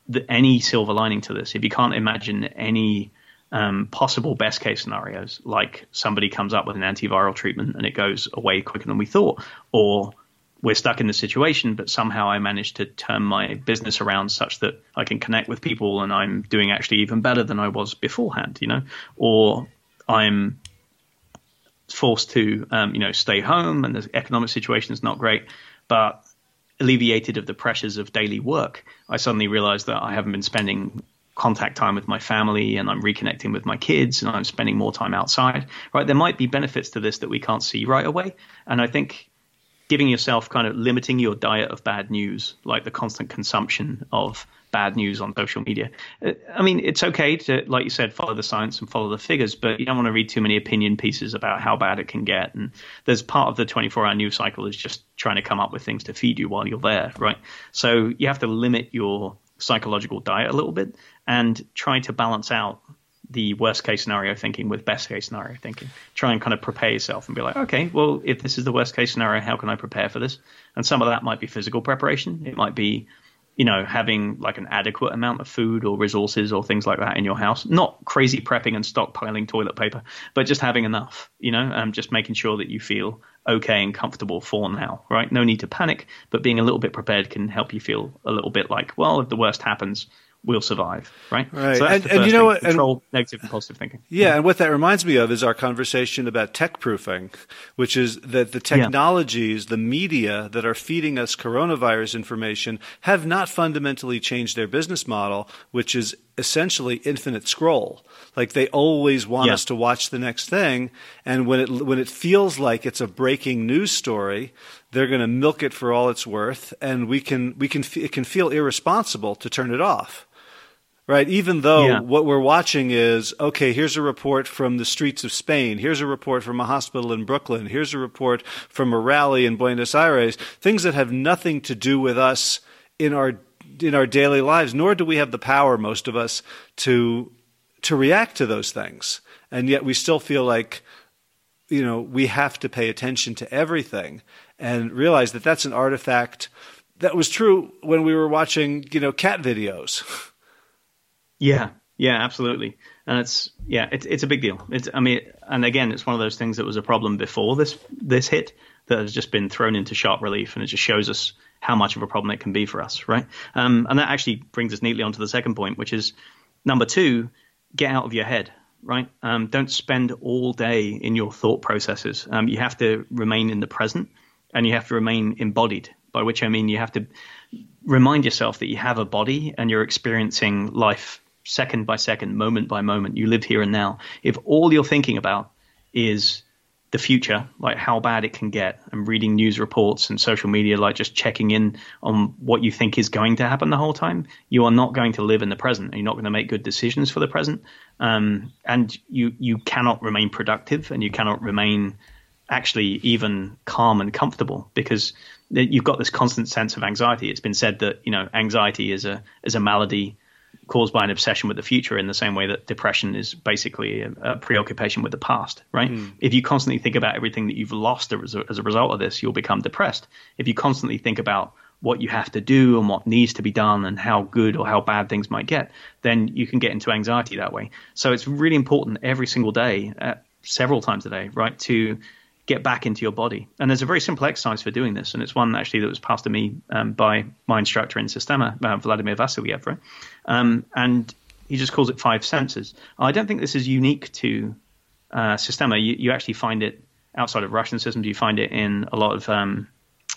the, any silver lining to this if you can't imagine any um, possible best case scenarios, like somebody comes up with an antiviral treatment and it goes away quicker than we thought, or we're stuck in the situation, but somehow I managed to turn my business around such that I can connect with people and I'm doing actually even better than I was beforehand, you know, or I'm forced to, um, you know, stay home and the economic situation is not great, but alleviated of the pressures of daily work, I suddenly realized that I haven't been spending contact time with my family and I'm reconnecting with my kids and I'm spending more time outside, right? There might be benefits to this that we can't see right away. And I think giving yourself kind of limiting your diet of bad news, like the constant consumption of bad news on social media. Uh, I mean, it's okay to, like you said, follow the science and follow the figures, but you don't want to read too many opinion pieces about how bad it can get. And there's part of the 24 hour news cycle is just trying to come up with things to feed you while you're there, right? So you have to limit your psychological diet a little bit and try to balance out the worst case scenario thinking with best case scenario thinking. Try and kind of prepare yourself and be like, okay, well, if this is the worst case scenario, how can I prepare for this? And some of that might be physical preparation. It might be, you know, having like an adequate amount of food or resources or things like that in your house. Not crazy prepping and stockpiling toilet paper, but just having enough, you know, and just making sure that you feel okay and comfortable for now, right? No need to panic, but being a little bit prepared can help you feel a little bit like, well, if the worst happens, we'll survive, right? Right. So and, and you know what? Control and, negative and positive thinking. Yeah, and what that reminds me of is our conversation about tech proofing, which is that the technologies, yeah. the media that are feeding us coronavirus information have not fundamentally changed their business model, which is essentially infinite scroll. Like they always want yeah. us to watch the next thing, and when it when it feels like it's a breaking news story, they're going to milk it for all it's worth, and we can we can it can feel irresponsible to turn it off right? Even though yeah. what we're watching is, okay, here's a report from the streets of Spain. Here's a report from a hospital in Brooklyn. Here's a report from a rally in Buenos Aires. Things that have nothing to do with us in our in our daily lives, nor do we have the power, most of us, to to react to those things. And yet we still feel like, you know, we have to pay attention to everything and realize that that's an artifact that was true when we were watching, you know, cat videos. Yeah, yeah, absolutely. And it's yeah, it's it's a big deal. It's I mean, and again, it's one of those things that was a problem before this this hit that has just been thrown into sharp relief, and it just shows us how much of a problem it can be for us, right? Um, and that actually brings us neatly onto the second point, which is number two: get out of your head. right? Um, don't spend all day in your thought processes. Um, you have to remain in the present and you have to remain embodied, by which I mean you have to remind yourself that you have a body and you're experiencing life second by second, moment by moment. You live here and now. If all you're thinking about is the future, like how bad it can get, and reading news reports and social media, like just checking in on what you think is going to happen the whole time, you are not going to live in the present. You're not going to make good decisions for the present, um, and you you cannot remain productive, and you cannot remain actually even calm and comfortable because you've got this constant sense of anxiety. It's been said that you know anxiety is a is a malady caused by an obsession with the future in the same way that depression is basically a, a preoccupation with the past, right? Mm. If you constantly think about everything that you've lost as a, as a result of this, you'll become depressed. If you constantly think about what you have to do and what needs to be done and how good or how bad things might get, then you can get into anxiety that way. So it's really important every single day, uh, several times a day, right, to get back into your body. And there's a very simple exercise for doing this, and it's one actually that was passed to me um, by my instructor in Systema, uh, Vladimir Vasiliev, right? Um, and he just calls it five senses. I don't think this is unique to uh, Systema. You, you, actually find it outside of Russian systems. You find it in a lot of um,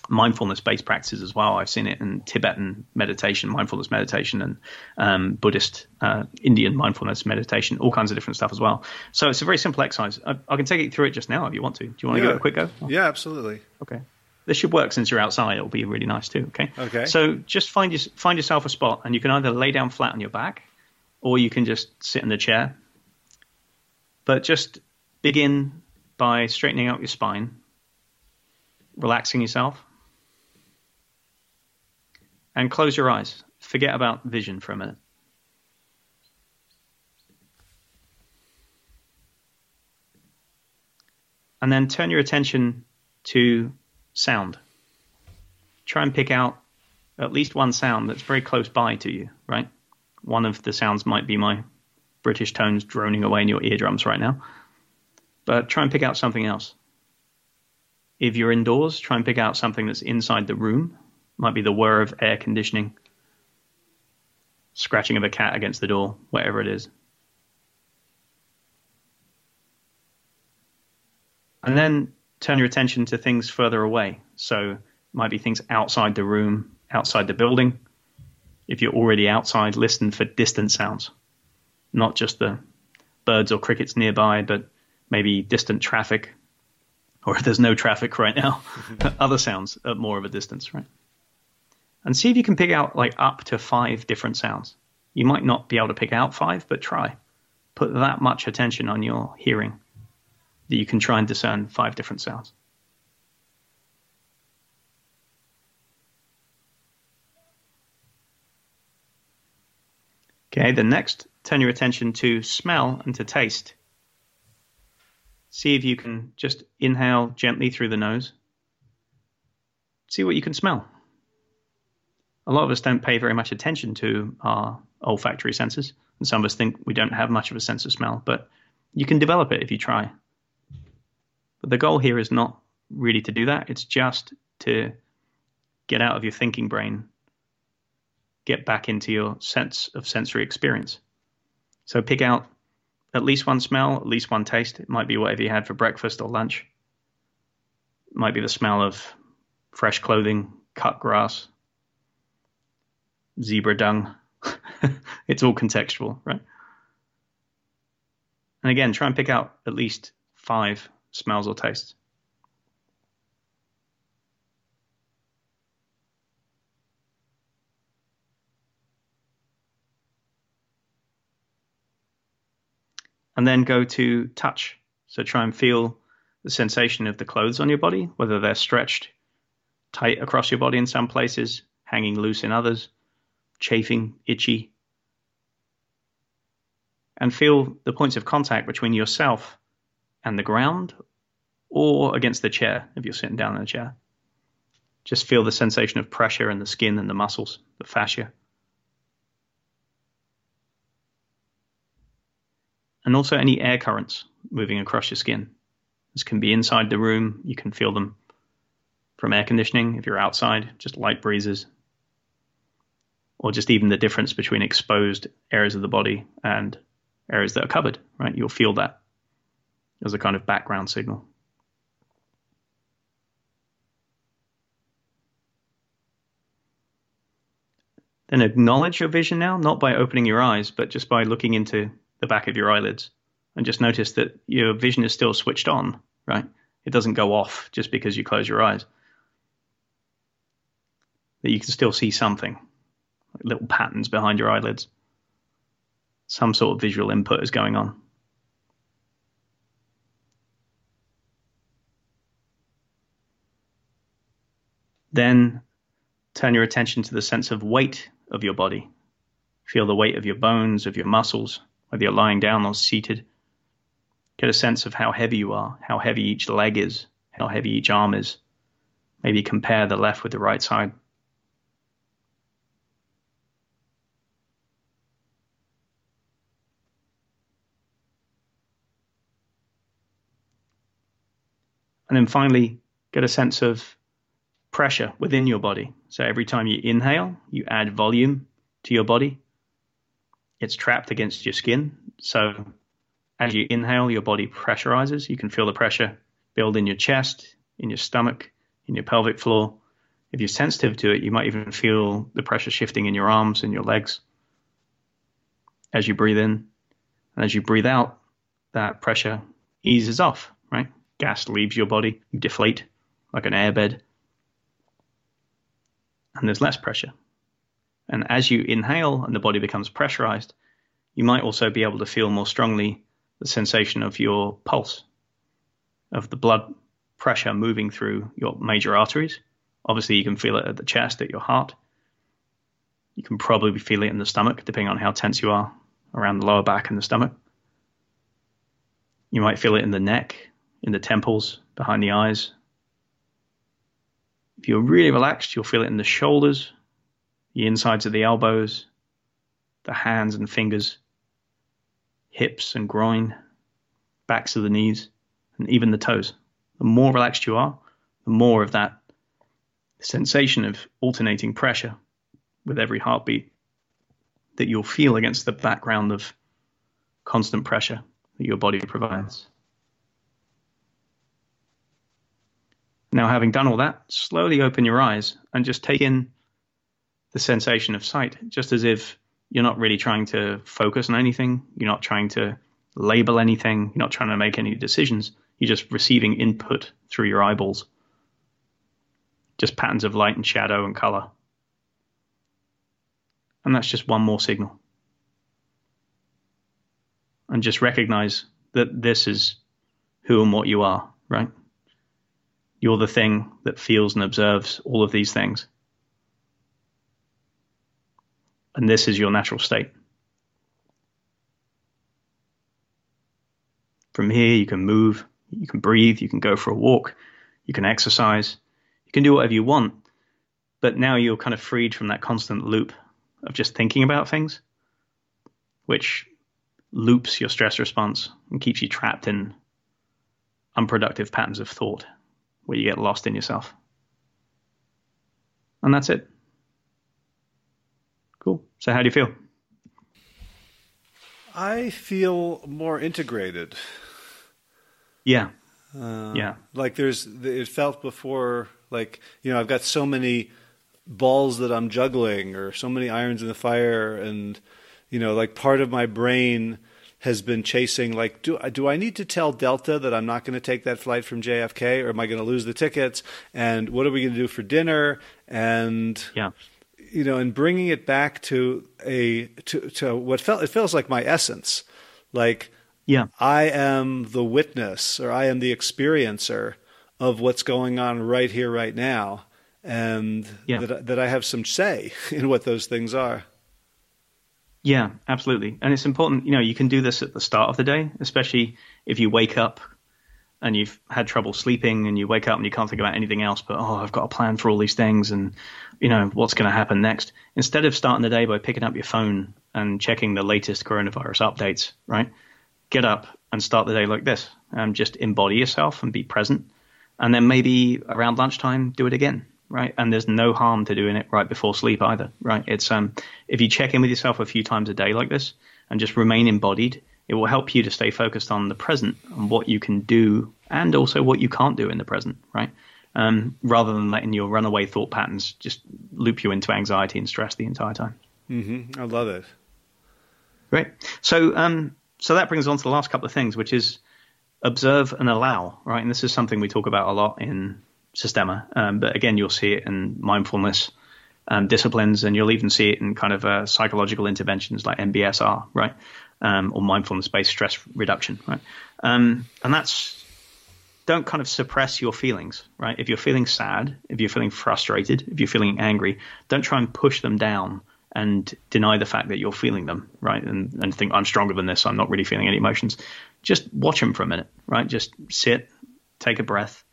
mindfulness-based practices as well. I've seen it in Tibetan meditation, mindfulness meditation, and um, Buddhist, uh, Indian mindfulness meditation, all kinds of different stuff as well. So it's a very simple exercise. I, I can take you through it just now if you want to. Do you want to yeah. give it a quick go? Yeah, absolutely. Okay. This should work since you're outside. It'll be really nice too. Okay. Okay. So just find your, find yourself a spot, and you can either lay down flat on your back, or you can just sit in the chair. But just begin by straightening out your spine, relaxing yourself, and close your eyes. Forget about vision for a minute. And then turn your attention to sound. Try and pick out at least one sound that's very close by to you, right? One of the sounds might be my British tones droning away in your eardrums right now. But try and pick out something else. If you're indoors, try and pick out something that's inside the room might be the whir of air conditioning, scratching of a cat against the door, whatever it is. And then turn your attention to things further away. So, might be things outside the room, outside the building. If you're already outside, listen for distant sounds, not just the birds or crickets nearby, but maybe distant traffic, or if there's no traffic right now, other sounds at more of a distance, right? And see if you can pick out like up to five different sounds. You might not be able to pick out five, but try. Put that much attention on your hearing that you can try and discern five different sounds. Okay, then next, turn your attention to smell and to taste. See if you can just inhale gently through the nose. See what you can smell a lot of us don't pay very much attention to our olfactory senses, and some of us think we don't have much of a sense of smell, but you can develop it if you try. But the goal here is not really to do that, it's just to get out of your thinking brain, get back into your sense of sensory experience. So pick out at least one smell, at least one taste. It might be whatever you had for breakfast or lunch. It might be the smell of fresh clothing, cut grass, zebra dung. it's all contextual, right? And again, try and pick out at least five smells or tastes. And then go to touch. So try and feel the sensation of the clothes on your body, whether they're stretched tight across your body in some places, hanging loose in others chafing, itchy. And feel the points of contact between yourself and the ground or against the chair if you're sitting down in a chair. Just feel the sensation of pressure in the skin and the muscles, the fascia. And also any air currents moving across your skin. This can be inside the room, you can feel them from air conditioning. If you're outside, just light breezes, or just even the difference between exposed areas of the body and areas that are covered, right? You'll feel that as a kind of background signal. Then acknowledge your vision now, not by opening your eyes, but just by looking into the back of your eyelids. And just notice that your vision is still switched on, right? It doesn't go off just because you close your eyes. That you can still see something, little patterns behind your eyelids. Some sort of visual input is going on. Then turn your attention to the sense of weight of your body. Feel the weight of your bones, of your muscles, whether you're lying down or seated. Get a sense of how heavy you are, how heavy each leg is, how heavy each arm is. Maybe compare the left with the right side. And then finally, get a sense of pressure within your body. So every time you inhale, you add volume to your body. It's trapped against your skin. So as you inhale, your body pressurizes. You can feel the pressure build in your chest, in your stomach, in your pelvic floor. If you're sensitive to it, you might even feel the pressure shifting in your arms and your legs as you breathe in. And as you breathe out, that pressure eases off, right? Gas leaves your body, you deflate like an airbed and there's less pressure. And as you inhale and the body becomes pressurized, you might also be able to feel more strongly the sensation of your pulse, of the blood pressure moving through your major arteries. Obviously, you can feel it at the chest, at your heart. You can probably feel it in the stomach, depending on how tense you are around the lower back and the stomach. You might feel it in the neck, in the temples, behind the eyes, if you're really relaxed, you'll feel it in the shoulders, the insides of the elbows, the hands and fingers, hips and groin, backs of the knees, and even the toes. The more relaxed you are, the more of that sensation of alternating pressure with every heartbeat that you'll feel against the background of constant pressure that your body provides. Now, having done all that, slowly open your eyes and just take in the sensation of sight, just as if you're not really trying to focus on anything, you're not trying to label anything, you're not trying to make any decisions, you're just receiving input through your eyeballs. Just patterns of light and shadow and color. And that's just one more signal. And just recognize that this is who and what you are, right? You're the thing that feels and observes all of these things. And this is your natural state. From here, you can move, you can breathe, you can go for a walk, you can exercise, you can do whatever you want. But now you're kind of freed from that constant loop of just thinking about things, which loops your stress response and keeps you trapped in unproductive patterns of thought where you get lost in yourself. And that's it. Cool. So, how do you feel? I feel more integrated. Yeah. Uh, yeah. Like there's, it felt before, like, you know, I've got so many balls that I'm juggling or so many irons in the fire. And, you know, like part of my brain has been chasing like do do I need to tell Delta that I'm not going to take that flight from JFK or am I going to lose the tickets? And what are we going to do for dinner? And yeah. you know and bringing it back to a to to what felt it feels like my essence. Like yeah. I am the witness or I am the experiencer of what's going on right here right now and yeah. that that I have some say in what those things are yeah, absolutely. And it's important, you know, you can do this at the start of the day, especially if you wake up and you've had trouble sleeping and you wake up and you can't think about anything else but oh i've got a plan for all these things and you know what's going to happen next? Instead of starting the day by picking up your phone and checking the latest coronavirus updates right get up and start the day like this. And just embody yourself and be present. And then maybe around lunchtime do it again right? And there's no harm to doing it right before sleep either, right? It's um, if you check in with yourself a few times a day like this and just remain embodied it will help you to stay focused on the present and what you can do and also what you can't do in the present, right? Um, rather than letting your runaway thought patterns just loop you into anxiety and stress the entire time. Mm-hmm. I love it. Great. So, um, so that brings us on to the last couple of things, which is observe and allow, right? And this is something we talk about a lot in Systema, um, but again, you'll see it in mindfulness um, disciplines, and you'll even see it in kind of uh, psychological interventions like MBSR, right? Um, or mindfulness-based stress reduction, right? Um, and that's don't kind of suppress your feelings, right? If you're feeling sad, if you're feeling frustrated, if you're feeling angry, don't try and push them down and deny the fact that you're feeling them, right? And, and think, I'm stronger than this. I'm not really feeling any emotions. Just watch them for a minute, right? Just sit, take a breath,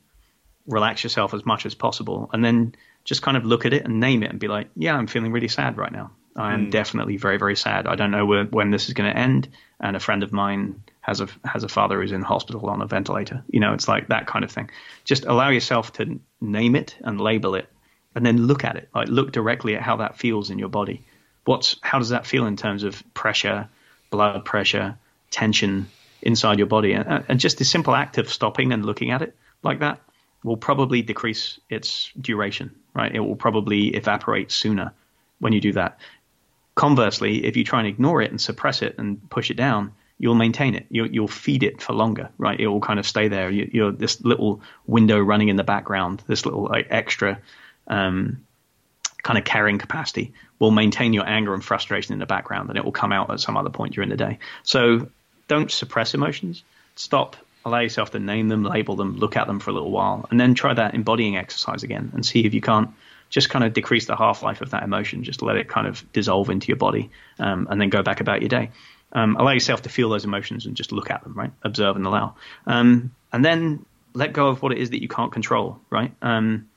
relax yourself as much as possible, and then just kind of look at it and name it and be like, yeah, I'm feeling really sad right now. I am mm. definitely very, very sad. I don't know where, when this is going to end. And a friend of mine has a has a father who's in hospital on a ventilator. You know, it's like that kind of thing. Just allow yourself to name it and label it, and then look at it. Like look directly at how that feels in your body. What's how does that feel in terms of pressure, blood pressure, tension inside your body? And, and just the simple act of stopping and looking at it like that will probably decrease its duration. Right? It will probably evaporate sooner when you do that. Conversely, if you try and ignore it and suppress it and push it down, you'll maintain it. You'll, you'll feed it for longer, right? It will kind of stay there. You, are this little window running in the background, this little like extra um, kind of carrying capacity will maintain your anger and frustration in the background, and it will come out at some other point during the day. So don't suppress emotions. Stop. Allow yourself to name them, label them, look at them for a little while, and then try that embodying exercise again and see if you can't just kind of decrease the half life of that emotion. Just let it kind of dissolve into your body, um, and then go back about your day. Um, allow yourself to feel those emotions and just look at them, right? Observe and allow, um, and then let go of what it is that you can't control, right? Um,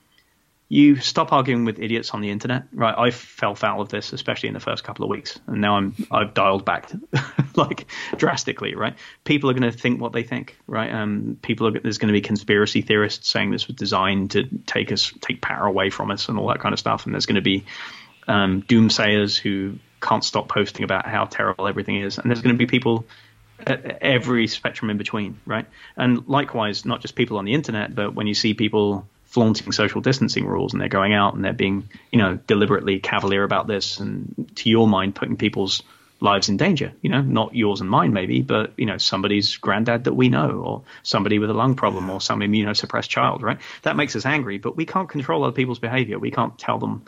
you stop arguing with idiots on the internet, right? I fell foul of this, especially in the first couple of weeks, and now I'm I've dialed back like drastically, right? People are going to think what they think, right? Um, people are there's going to be conspiracy theorists saying this was designed to take us take power away from us and all that kind of stuff, and there's going to be um, doomsayers who can't stop posting about how terrible everything is, and there's going to be people at every spectrum in between, right? And likewise, not just people on the internet, but when you see people flaunting social distancing rules and they're going out and they're being, you know, deliberately cavalier about this and to your mind putting people's lives in danger, you know, not yours and mine maybe, but, you know, somebody's granddad that we know or somebody with a lung problem or some immunosuppressed child, right? That makes us angry, but we can't control other people's behavior. We can't tell them,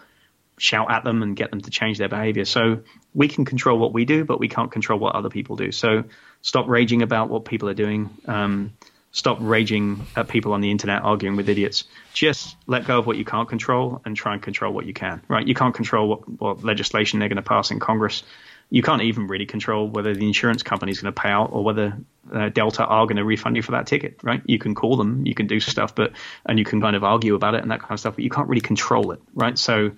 shout at them and get them to change their behavior. So we can control what we do, but we can't control what other people do. So stop raging about what people are doing. Um, stop raging at people on the internet arguing with idiots. Just let go of what you can't control and try and control what you can. Right? You can't control what, what legislation they're going to pass in Congress. You can't even really control whether the insurance company is going to pay out or whether uh, Delta are going to refund you for that ticket. Right? You can call them, you can do stuff, but and you can kind of argue about it and that kind of stuff, but you can't really control it. Right? So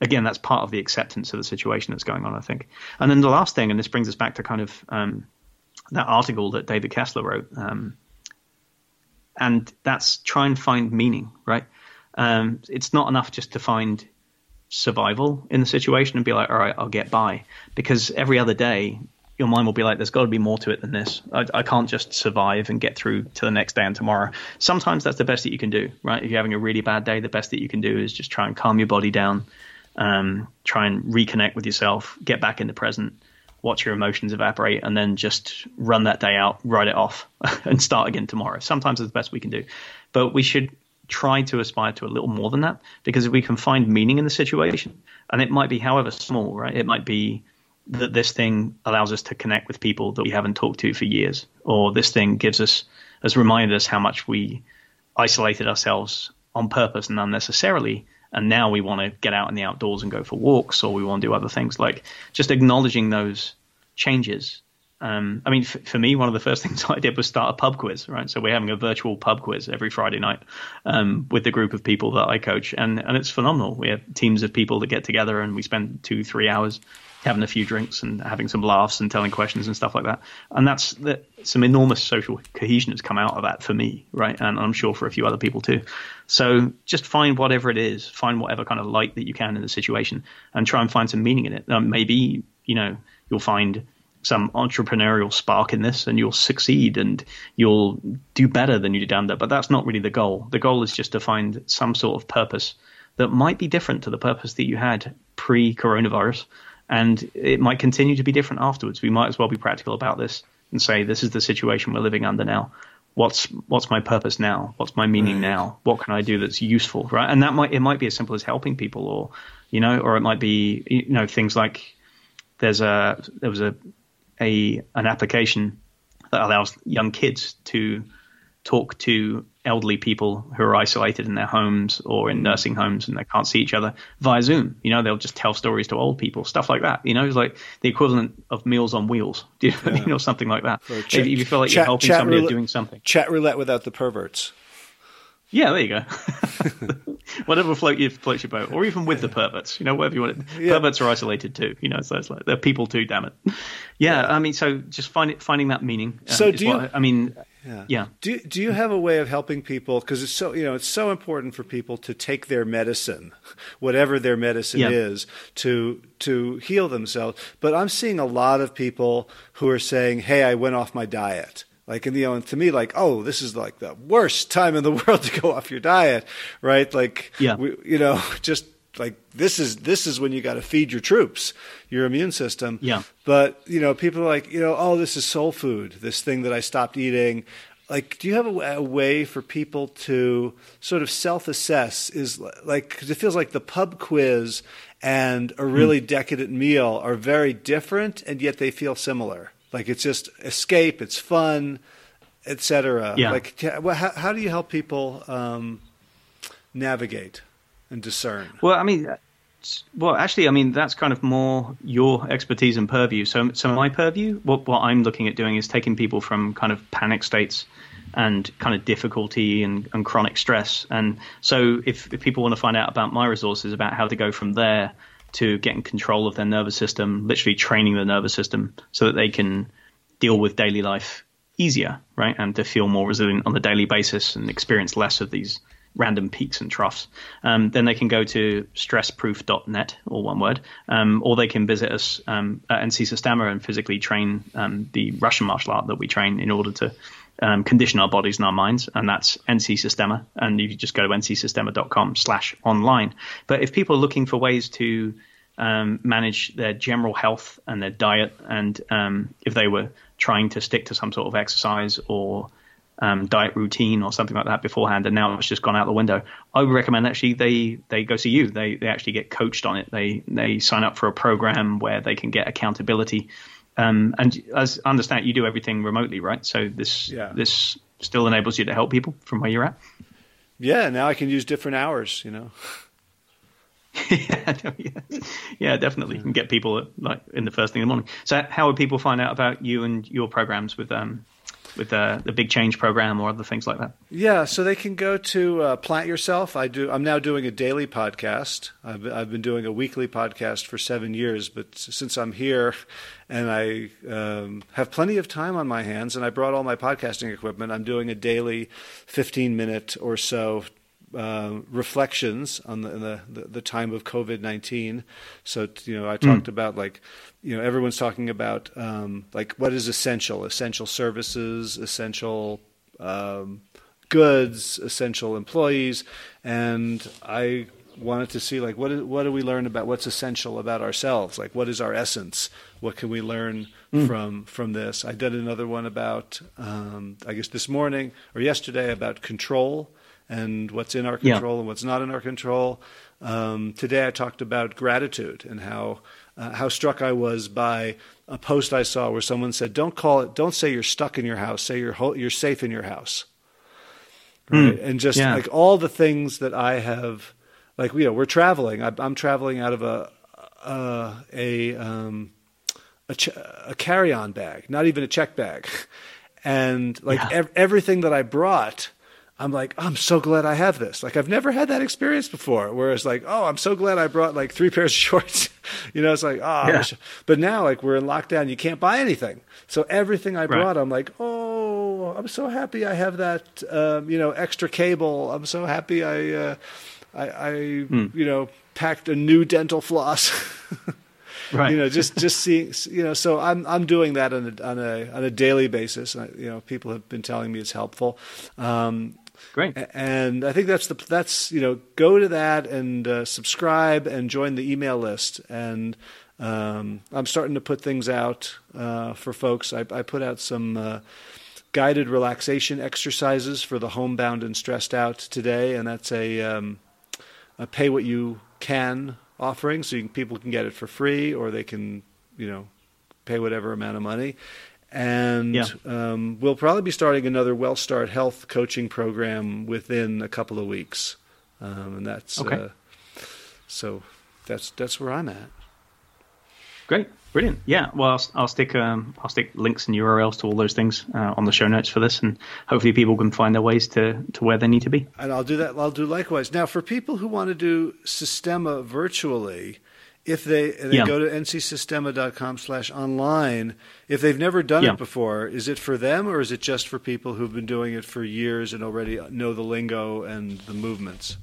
again, that's part of the acceptance of the situation that's going on, I think. And then the last thing, and this brings us back to kind of um, that article that David Kessler wrote. Um, and that's try and find meaning, right? Um, it's not enough just to find survival in the situation and be like, all right, I'll get by, because every other day your mind will be like, there's got to be more to it than this. I, I, can't just survive and get through to the next day and tomorrow. Sometimes that's the best that you can do, right? If you're having a really bad day, the best that you can do is just try and calm your body down, um, try and reconnect with yourself, get back in the present, watch your emotions evaporate, and then just run that day out, write it off, and start again tomorrow. Sometimes it's the best we can do. But we should try to aspire to a little more than that because if we can find meaning in the situation, and it might be however small, right? It might be that this thing allows us to connect with people that we haven't talked to for years, or this thing gives us, has reminded us how much we isolated ourselves on purpose and unnecessarily and now we want to get out in the outdoors and go for walks or we want to do other things like just acknowledging those changes um, I mean, f- for me, one of the first things I did was start a pub quiz, right? So we're having a virtual pub quiz every Friday night um, with the group of people that I coach, and and it's phenomenal. We have teams of people that get together, and we spend two, three hours having a few drinks and having some laughs and telling questions and stuff like that. And that's some enormous social cohesion has come out of that for me, right? And I'm sure for a few other people too. So just find whatever it is, find whatever kind of light that you can in the situation, and try and find some meaning in it. Um, maybe you know you'll find some entrepreneurial spark in this and you'll succeed and you'll do better than you did under. But that's not really the goal. The goal is just to find some sort of purpose that might be different to the purpose that you had pre coronavirus. And it might continue to be different afterwards. We might as well be practical about this and say, this is the situation we're living under now. What's what's my purpose now? What's my meaning right. now? What can I do that's useful, right? And that might it might be as simple as helping people, or you know, or it might be you know things like there's a there was a a an application that allows young kids to talk to elderly people who are isolated in their homes or in nursing homes and they can't see each other via Zoom. You know, they'll just tell stories to old people, stuff like that. You know, it's like the equivalent of Meals on Wheels, you know, yeah. you know something like that. If you feel like chat, you're helping somebody roulette, doing something. Chat roulette without the perverts. Yeah, there you go. whatever float you floats your boat, or even with the perverts, you know, whatever you want. Yeah. Perverts are isolated too, you know, so it's like they're people too. Damn it. Yeah, yeah. I mean, so just find it, finding that meaning. Uh, so do you? What, I mean, yeah. yeah. Do Do you have a way of helping people? Because it's so you know it's so important for people to take their medicine, whatever their medicine yeah. is, to to heal themselves. But I'm seeing a lot of people who are saying, "Hey, I went off my diet." Like, and, you know, and to me, like, oh, this is like the worst time in the world to go off your diet, right? Like, yeah. we, you know, just like this is this is when you got to feed your troops, your immune system. Yeah. But you know, people are like, you know, oh, this is soul food, this thing that I stopped eating. Like, do you have a, a way for people to sort of self-assess? Is like because it feels like the pub quiz and a really mm. decadent meal are very different, and yet they feel similar. Like it's just escape, it's fun, etc. Yeah. Like how, how do you help people um, navigate and discern? Well, I mean, well, actually, I mean that's kind of more your expertise and purview. So, so my purview, what what I'm looking at doing is taking people from kind of panic states and kind of difficulty and, and chronic stress. And so, if, if people want to find out about my resources about how to go from there to getting control of their nervous system, literally training the nervous system so that they can deal with daily life easier, right? And to feel more resilient on the daily basis and experience less of these random peaks and troughs. Um, then they can go to stressproof.net, all one word, um, or they can visit us um, at NC Systema and physically train um, the Russian martial art that we train in order to um, condition our bodies and our minds, and that's NC Systema. And you just go to ncsystema.com slash online. But if people are looking for ways to um, manage their general health and their diet, and if they were trying to stick to some sort of exercise or um, diet routine or something like that beforehand, and now it's just gone out the window. I would recommend actually they they go see you. They they actually get coached on it. They they sign up for a program where they can get accountability um, and as I understand, you do everything remotely, right? So this yeah. this still enables you to help people from where you're at. Yeah, now I can use different hours. You know. yeah, yeah, definitely. You can get people at, like in the first thing in the morning. So, how would people find out about you and your programs with um, with uh, the Big Change program or other things like that? Yeah, so they can go to uh, Plant Yourself. I do. I'm now doing a daily podcast. I've, I've been doing a weekly podcast for seven years, but since I'm here and I um, have plenty of time on my hands, and I brought all my podcasting equipment, I'm doing a daily 15 minute or so uh, reflections on the, the, the time of COVID nineteen. So you know, I talked mm. about like you know everyone's talking about um, like what is essential, essential services, essential um, goods, essential employees, and I wanted to see like what is, what do we learn about what's essential about ourselves like what is our essence what can we learn mm. from from this i did another one about um, i guess this morning or yesterday about control and what's in our control yeah. and what's not in our control. Um, today I talked about gratitude and how uh, how struck I was by a post I saw where someone said, "Don't call it. Don't say you're stuck in your house. Say you're ho- you're safe in your house." Right? Mm, and just yeah. like all the things that I have, like you know, we're traveling. I, am traveling out of a uh, a um, a, ch- a carry-on bag, not even a check bag, and like yeah. ev- everything that I brought I'm like, oh, I'm so glad I have this. Like, I've never had that experience before. Whereas, like, oh, I'm so glad I brought like three pairs of shorts. you know, it's like, oh, yeah. but now like we're in lockdown, you can't buy anything. So everything I brought, right. I'm like, oh, I'm so happy I have that. Um, you know, extra cable. I'm so happy I, uh, I, I hmm. you know, packed a new dental floss. right. you know, just just seeing, you know, so I'm I'm doing that on a on a on a daily basis. You know, people have been telling me it's helpful. Um, Great. And I think that's the that's you know go to that and uh, subscribe and join the email list. And um, I'm starting to put things out uh, for folks. I, I, put out some. Uh, guided relaxation exercises for the homebound and stressed out today, and that's a, um, a pay what you can offering, so can, people can get it for free, or they can, you know, pay whatever amount of money. And yeah. um, we'll probably be starting another Well Start Health coaching program within a couple of weeks, um, and that's okay. uh, so that's that's where I'm at. Great. Brilliant. Yeah. Well, I'll, I'll stick um, I'll stick links and URLs to all those things uh, on the show notes for this, and hopefully people can find their ways to, to where they need to be. And I'll do that. I'll do likewise. Now, for people who want to do Systema virtually, if they they yeah. go to ncsystema.com slash online, if they've never done yeah. it before, is it for them or is it just for people who've been doing it for years and already know the lingo and the movements?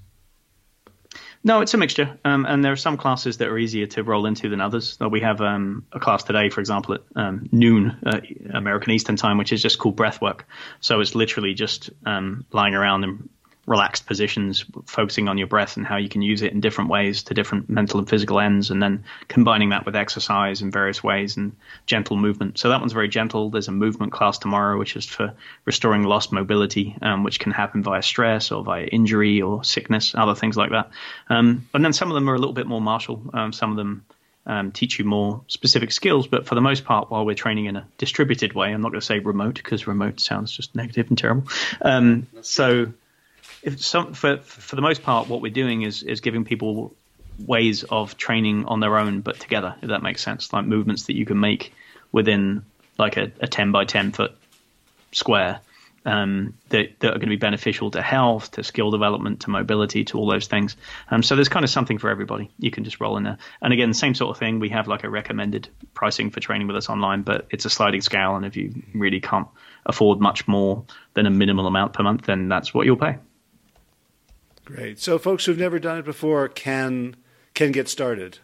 No, it's a mixture, um, and there are some classes that are easier to roll into than others. We have um, a class today, for example, at um, noon uh, American Eastern Time, which is just called breathwork. So it's literally just um, lying around and relaxed positions, focusing on your breath and how you can use it in different ways to different mental and physical ends, and then combining that with exercise in various ways and gentle movement. So that one's very gentle. There's a movement class tomorrow, which is for restoring lost mobility, um, which can happen via stress or via injury or sickness, other things like that. Um, and then some of them are a little bit more martial. Um, some of them um, teach you more specific skills. But for the most part, while we're training in a distributed way, I'm not going to say remote because remote sounds just negative and terrible. Um, so some, for for the most part, what we're doing is is giving people ways of training on their own, but together. If that makes sense, like movements that you can make within like a, a ten by ten foot square um, that, that, are going to be beneficial to health, to skill development, to mobility, to all those things. Um, so there's kind of something for everybody. You can just roll in there. And again, same sort of thing. We have like a recommended pricing for training with us online, but it's a sliding scale. And if you really can't afford much more than a minimal amount per month, then that's what you'll pay. Great. So folks who've never done it before can can get started.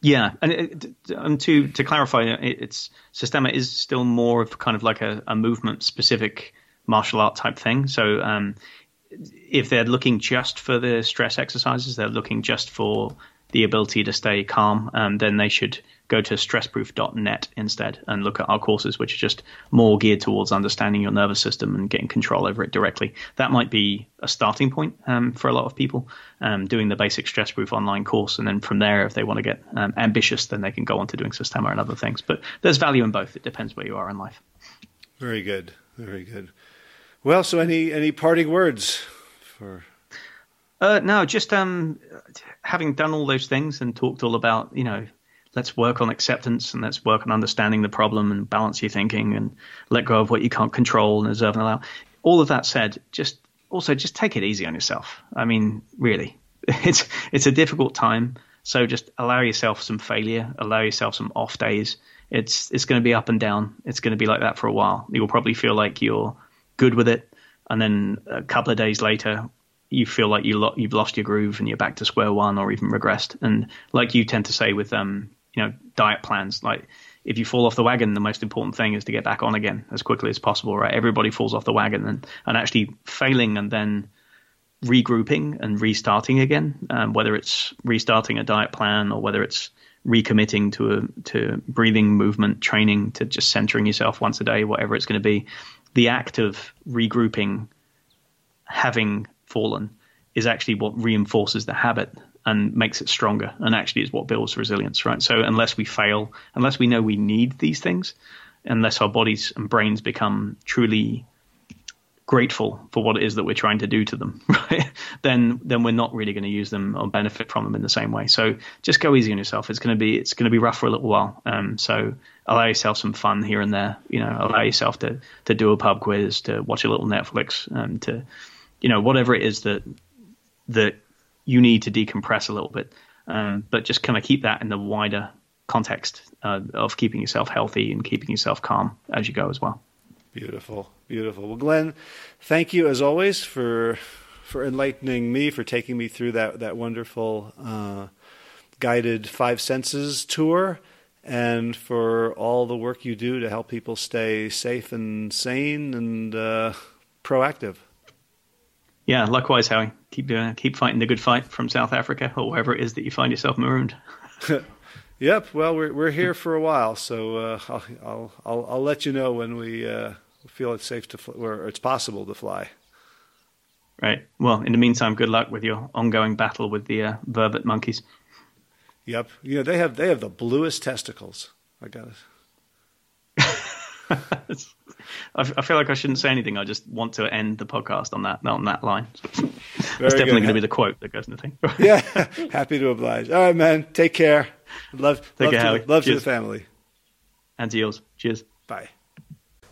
Yeah, and, it, and to to clarify, it's Systema is still more of kind of like a, a movement specific martial art type thing. So um, if they're looking just for the stress exercises, they're looking just for the ability to stay calm, um, then they should go to stressproof.net instead and look at our courses, which are just more geared towards understanding your nervous system and getting control over it directly. That might be a starting point um, for a lot of people, um, doing the basic stressproof online course. And then from there, if they want to get um, ambitious, then they can go on to doing Systema and other things. But there's value in both. It depends where you are in life. Very good. Very good. Well, so any, any parting words for uh, no, just um, having done all those things and talked all about, you know, let's work on acceptance and let's work on understanding the problem and balance your thinking and let go of what you can't control and observe and allow. All of that said, just also just take it easy on yourself. I mean, really, it's it's a difficult time. So just allow yourself some failure, allow yourself some off days. It's it's going to be up and down. It's going to be like that for a while. You'll probably feel like you're good with it, and then a couple of days later, you feel like you lo- you've lost your groove and you're back to square one or even regressed. And like you tend to say with um, you know diet plans like if you fall off the wagon, the most important thing is to get back on again as quickly as possible, right? Everybody falls off the wagon and, and actually failing and then regrouping and restarting again, um, whether it's restarting a diet plan or whether it's recommitting to a, to breathing, movement, training, to just centering yourself once a day, whatever it's going to be. The act of regrouping, having fallen, is actually what reinforces the habit and makes it stronger and actually is what builds resilience, right? So unless we fail, unless we know we need these things, unless our bodies and brains become truly grateful for what it is that we're trying to do to them, right? then then we're not really going to use them or benefit from them in the same way. So just go easy on yourself. It's going to be it's going to be rough for a little while. Um, so allow yourself some fun here and there. You know, allow yourself to to do a pub quiz, to watch a little Netflix, um, to you know whatever it is that that you need to decompress a little bit. Um, but just kind of keep that in the wider context uh, of keeping yourself healthy and keeping yourself calm as you go as well. Beautiful, beautiful. Well, Glenn, thank you as always for for enlightening me, for taking me through that that wonderful uh, guided Five Senses tour and for all the work you do to help people stay safe and sane and uh, proactive. Yeah, likewise, Howie. Keep uh, keep fighting the good fight from South Africa or wherever it is that you find yourself marooned. yep. Well, we're we're here for a while, so uh, I'll, I'll, I'll I'll let you know when we uh, feel it's safe to fl- or it's possible to fly. Right. Well, in the meantime, good luck with your ongoing battle with the uh, vervet monkeys. Yep. You know they have they have the bluest testicles. I got it. I feel like I shouldn't say anything. I just want to end the podcast on that on that line. It's definitely going to be the quote that goes in the thing. yeah, happy to oblige. All right, man. Take care. Love, Take love, care, to, love to the family. And to yours. Cheers. Bye.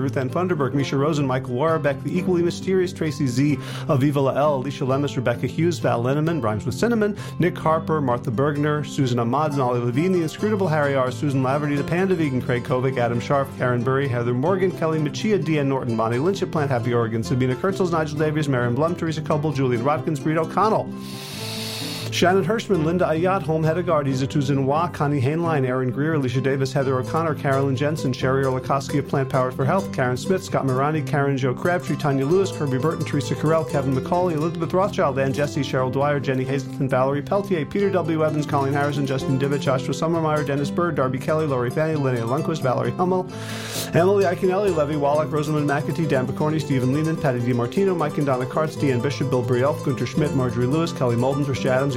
Ruth Ann Funderburg, Misha Rosen, Michael Warbeck, the equally mysterious Tracy Z, Aviva Lael, Alicia Lemus, Rebecca Hughes, Val Linneman, Rhymes with Cinnamon, Nick Harper, Martha Bergner, Susan Ahmad, Ollie Levine, the inscrutable Harry R., Susan Laverty, the Panda Vegan, Craig Kovic, Adam Sharp, Karen Burry, Heather Morgan, Kelly Machia, Deanne Norton, Bonnie Lynch, Plant Happy Oregon, Sabina Kurtzels, Nigel Davies, Marion Blum, Teresa Coble, Julian Watkins, Breed O'Connell. Shannon Hirschman, Linda Ayat, Holm Hedegaard, Izatu Zinwa, Connie Hainline, Aaron Greer, Alicia Davis, Heather O'Connor, Carolyn Jensen, Sherry Orlikoski of Plant Powered for Health, Karen Smith, Scott Mirani, Karen Joe Crabtree, Tanya Lewis, Kirby Burton, Teresa Carell, Kevin McCauley, Elizabeth Rothschild, Ann Jesse, Cheryl Dwyer, Jenny Hazelton, Valerie Peltier, Peter W. Evans, Colleen Harrison, Justin Divich, Joshua Summermeyer, Dennis Bird, Darby Kelly, Lori Fanny, Linnea Lundquist, Valerie Hummel, Emily Iaconelli, Levy Wallach, Rosamund McAtee, Dan Picorni, Stephen Lehman, Patty DiMartino, Mike and Donna Kartz, Deanne Bishop, Bill Brielf, Gunter Schmidt, Marjorie Lewis, Kelly Molden, Trish Adams,